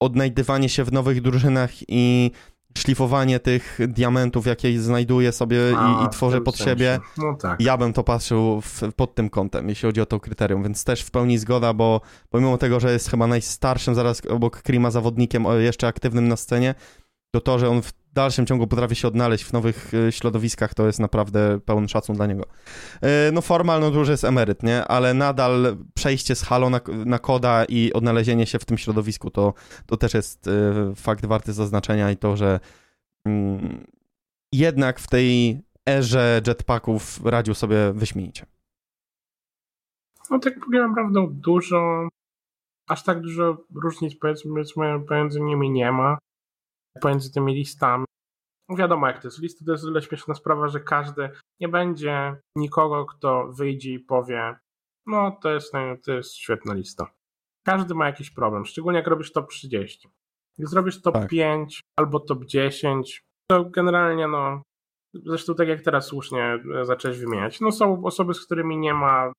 odnajdywanie się w nowych drużynach i szlifowanie tych diamentów, jakie znajduje sobie A, i, i tym pod sensie. siebie, No tak. ja bym to patrzył w, pod tym kątem, jeśli chodzi o to kryterium, więc też w pełni zgoda, bo pomimo tego, że jest chyba najstarszym zaraz obok Krima zawodnikiem jeszcze aktywnym na scenie, to to, że on w dalszym ciągu potrafi się odnaleźć w nowych e, środowiskach, to jest naprawdę pełen szacun dla niego. E, No formal, no to już jest emeryt, nie? Ale nadal przejście z Halo na, na koda i odnalezienie się w tym środowisku, to, to też jest e, fakt warty zaznaczenia i to, że mm, jednak w tej erze jetpacków radził sobie wyśmienicie. No tak powiem naprawdę dużo, aż tak dużo różnic powiedzmy, pomiędzy nimi nie ma, pomiędzy tymi listami. Wiadomo jak to jest, listy to jest tyle śmieszna sprawa, że każdy, nie będzie nikogo, kto wyjdzie i powie, no to jest, to jest świetna lista. Każdy ma jakiś problem, szczególnie jak robisz top 30. Jak zrobisz top Tak. 5 albo top 10, to generalnie no, zresztą tak jak teraz słusznie e, zacząłeś wymieniać, no są osoby, z którymi nie ma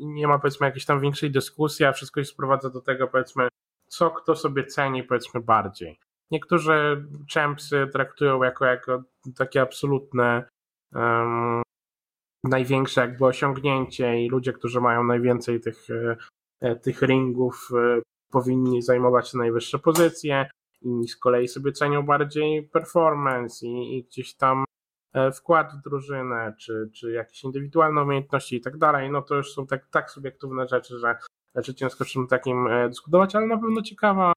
nie ma powiedzmy jakiejś tam większej dyskusji, a wszystko się sprowadza do tego powiedzmy, co kto sobie ceni powiedzmy bardziej. Niektórzy champsy traktują jako, jako takie absolutne em, największe jakby osiągnięcie i ludzie, którzy mają najwięcej tych, e, e, tych ringów e, powinni zajmować najwyższe pozycje, inni z kolei sobie cenią bardziej performance i, i gdzieś tam wkład w drużynę, czy, czy jakieś indywidualne umiejętności i tak dalej, no to już są tak, tak subiektywne rzeczy, że, że ciężko czym takim e, dyskutować, ale na pewno ciekawa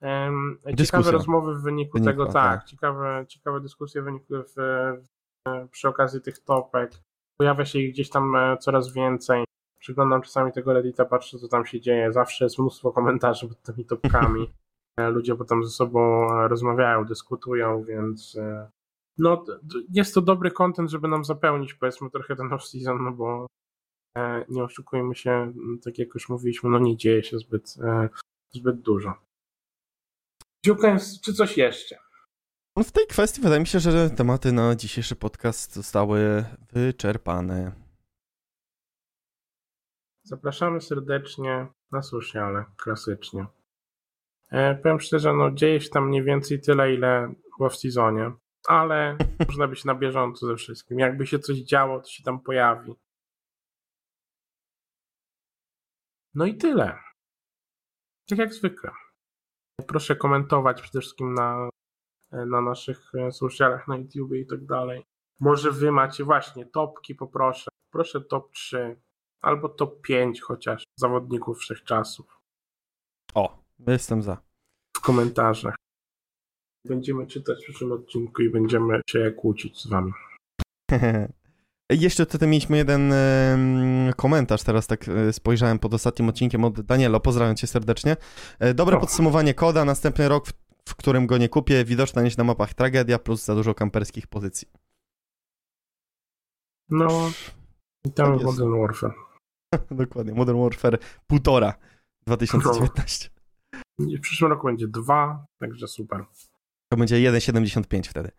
em, ciekawe Dyskusja. rozmowy w wyniku tego, tak, tak. ciekawe, ciekawe dyskusje w wyniku w, w, przy okazji tych topek. Pojawia się ich gdzieś tam e, coraz więcej. Przyglądam czasami tego Reddita, patrzę co tam się dzieje. Zawsze jest mnóstwo komentarzy pod tymi topkami. E, Ludzie potem ze sobą e, rozmawiają, dyskutują, więc e, no, jest to dobry content, żeby nam zapełnić powiedzmy trochę ten off-season, no bo e, nie oszukujmy się, m, tak jak już mówiliśmy, no nie dzieje się zbyt, e, zbyt dużo. Dziukens, czy coś jeszcze? No w tej kwestii wydaje mi się, że tematy na dzisiejszy podcast zostały wyczerpane. Zapraszamy serdecznie na sociale, klasycznie. E, powiem szczerze, no dzieje się tam mniej więcej tyle, ile było w sezonie, ale można być na bieżąco ze wszystkim. Jakby się coś działo, to się tam pojawi. No i tyle. Tak jak zwykle. Proszę komentować przede wszystkim na, na naszych e, socialach, na YouTube i tak dalej. Może wy macie właśnie topki, poproszę. Proszę top 3 albo top 5 chociaż zawodników wszechczasów O, jestem za. w komentarzach. Będziemy czytać w przyszłym odcinku i będziemy się kłócić z wami. Jeszcze tutaj mieliśmy jeden komentarz, teraz tak e, spojrzałem pod ostatnim odcinkiem od Daniela, pozdrawiam cię serdecznie. E, Dobre podsumowanie koda, następny rok, w, w którym go nie kupię, widoczna nieś na mapach tragedia, plus za dużo kamperskich pozycji. No, i tam Tak jest. Modern Warfare. Dokładnie, Modern Warfare 1,5 2019. I W przyszłym roku będzie 2, także super. To będzie 1,75 wtedy.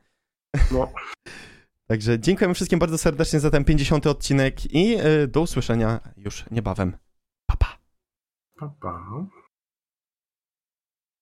No, Także dziękujemy wszystkim bardzo serdecznie za ten 50 odcinek i e, do usłyszenia już niebawem. Pa, pa. pa, pa.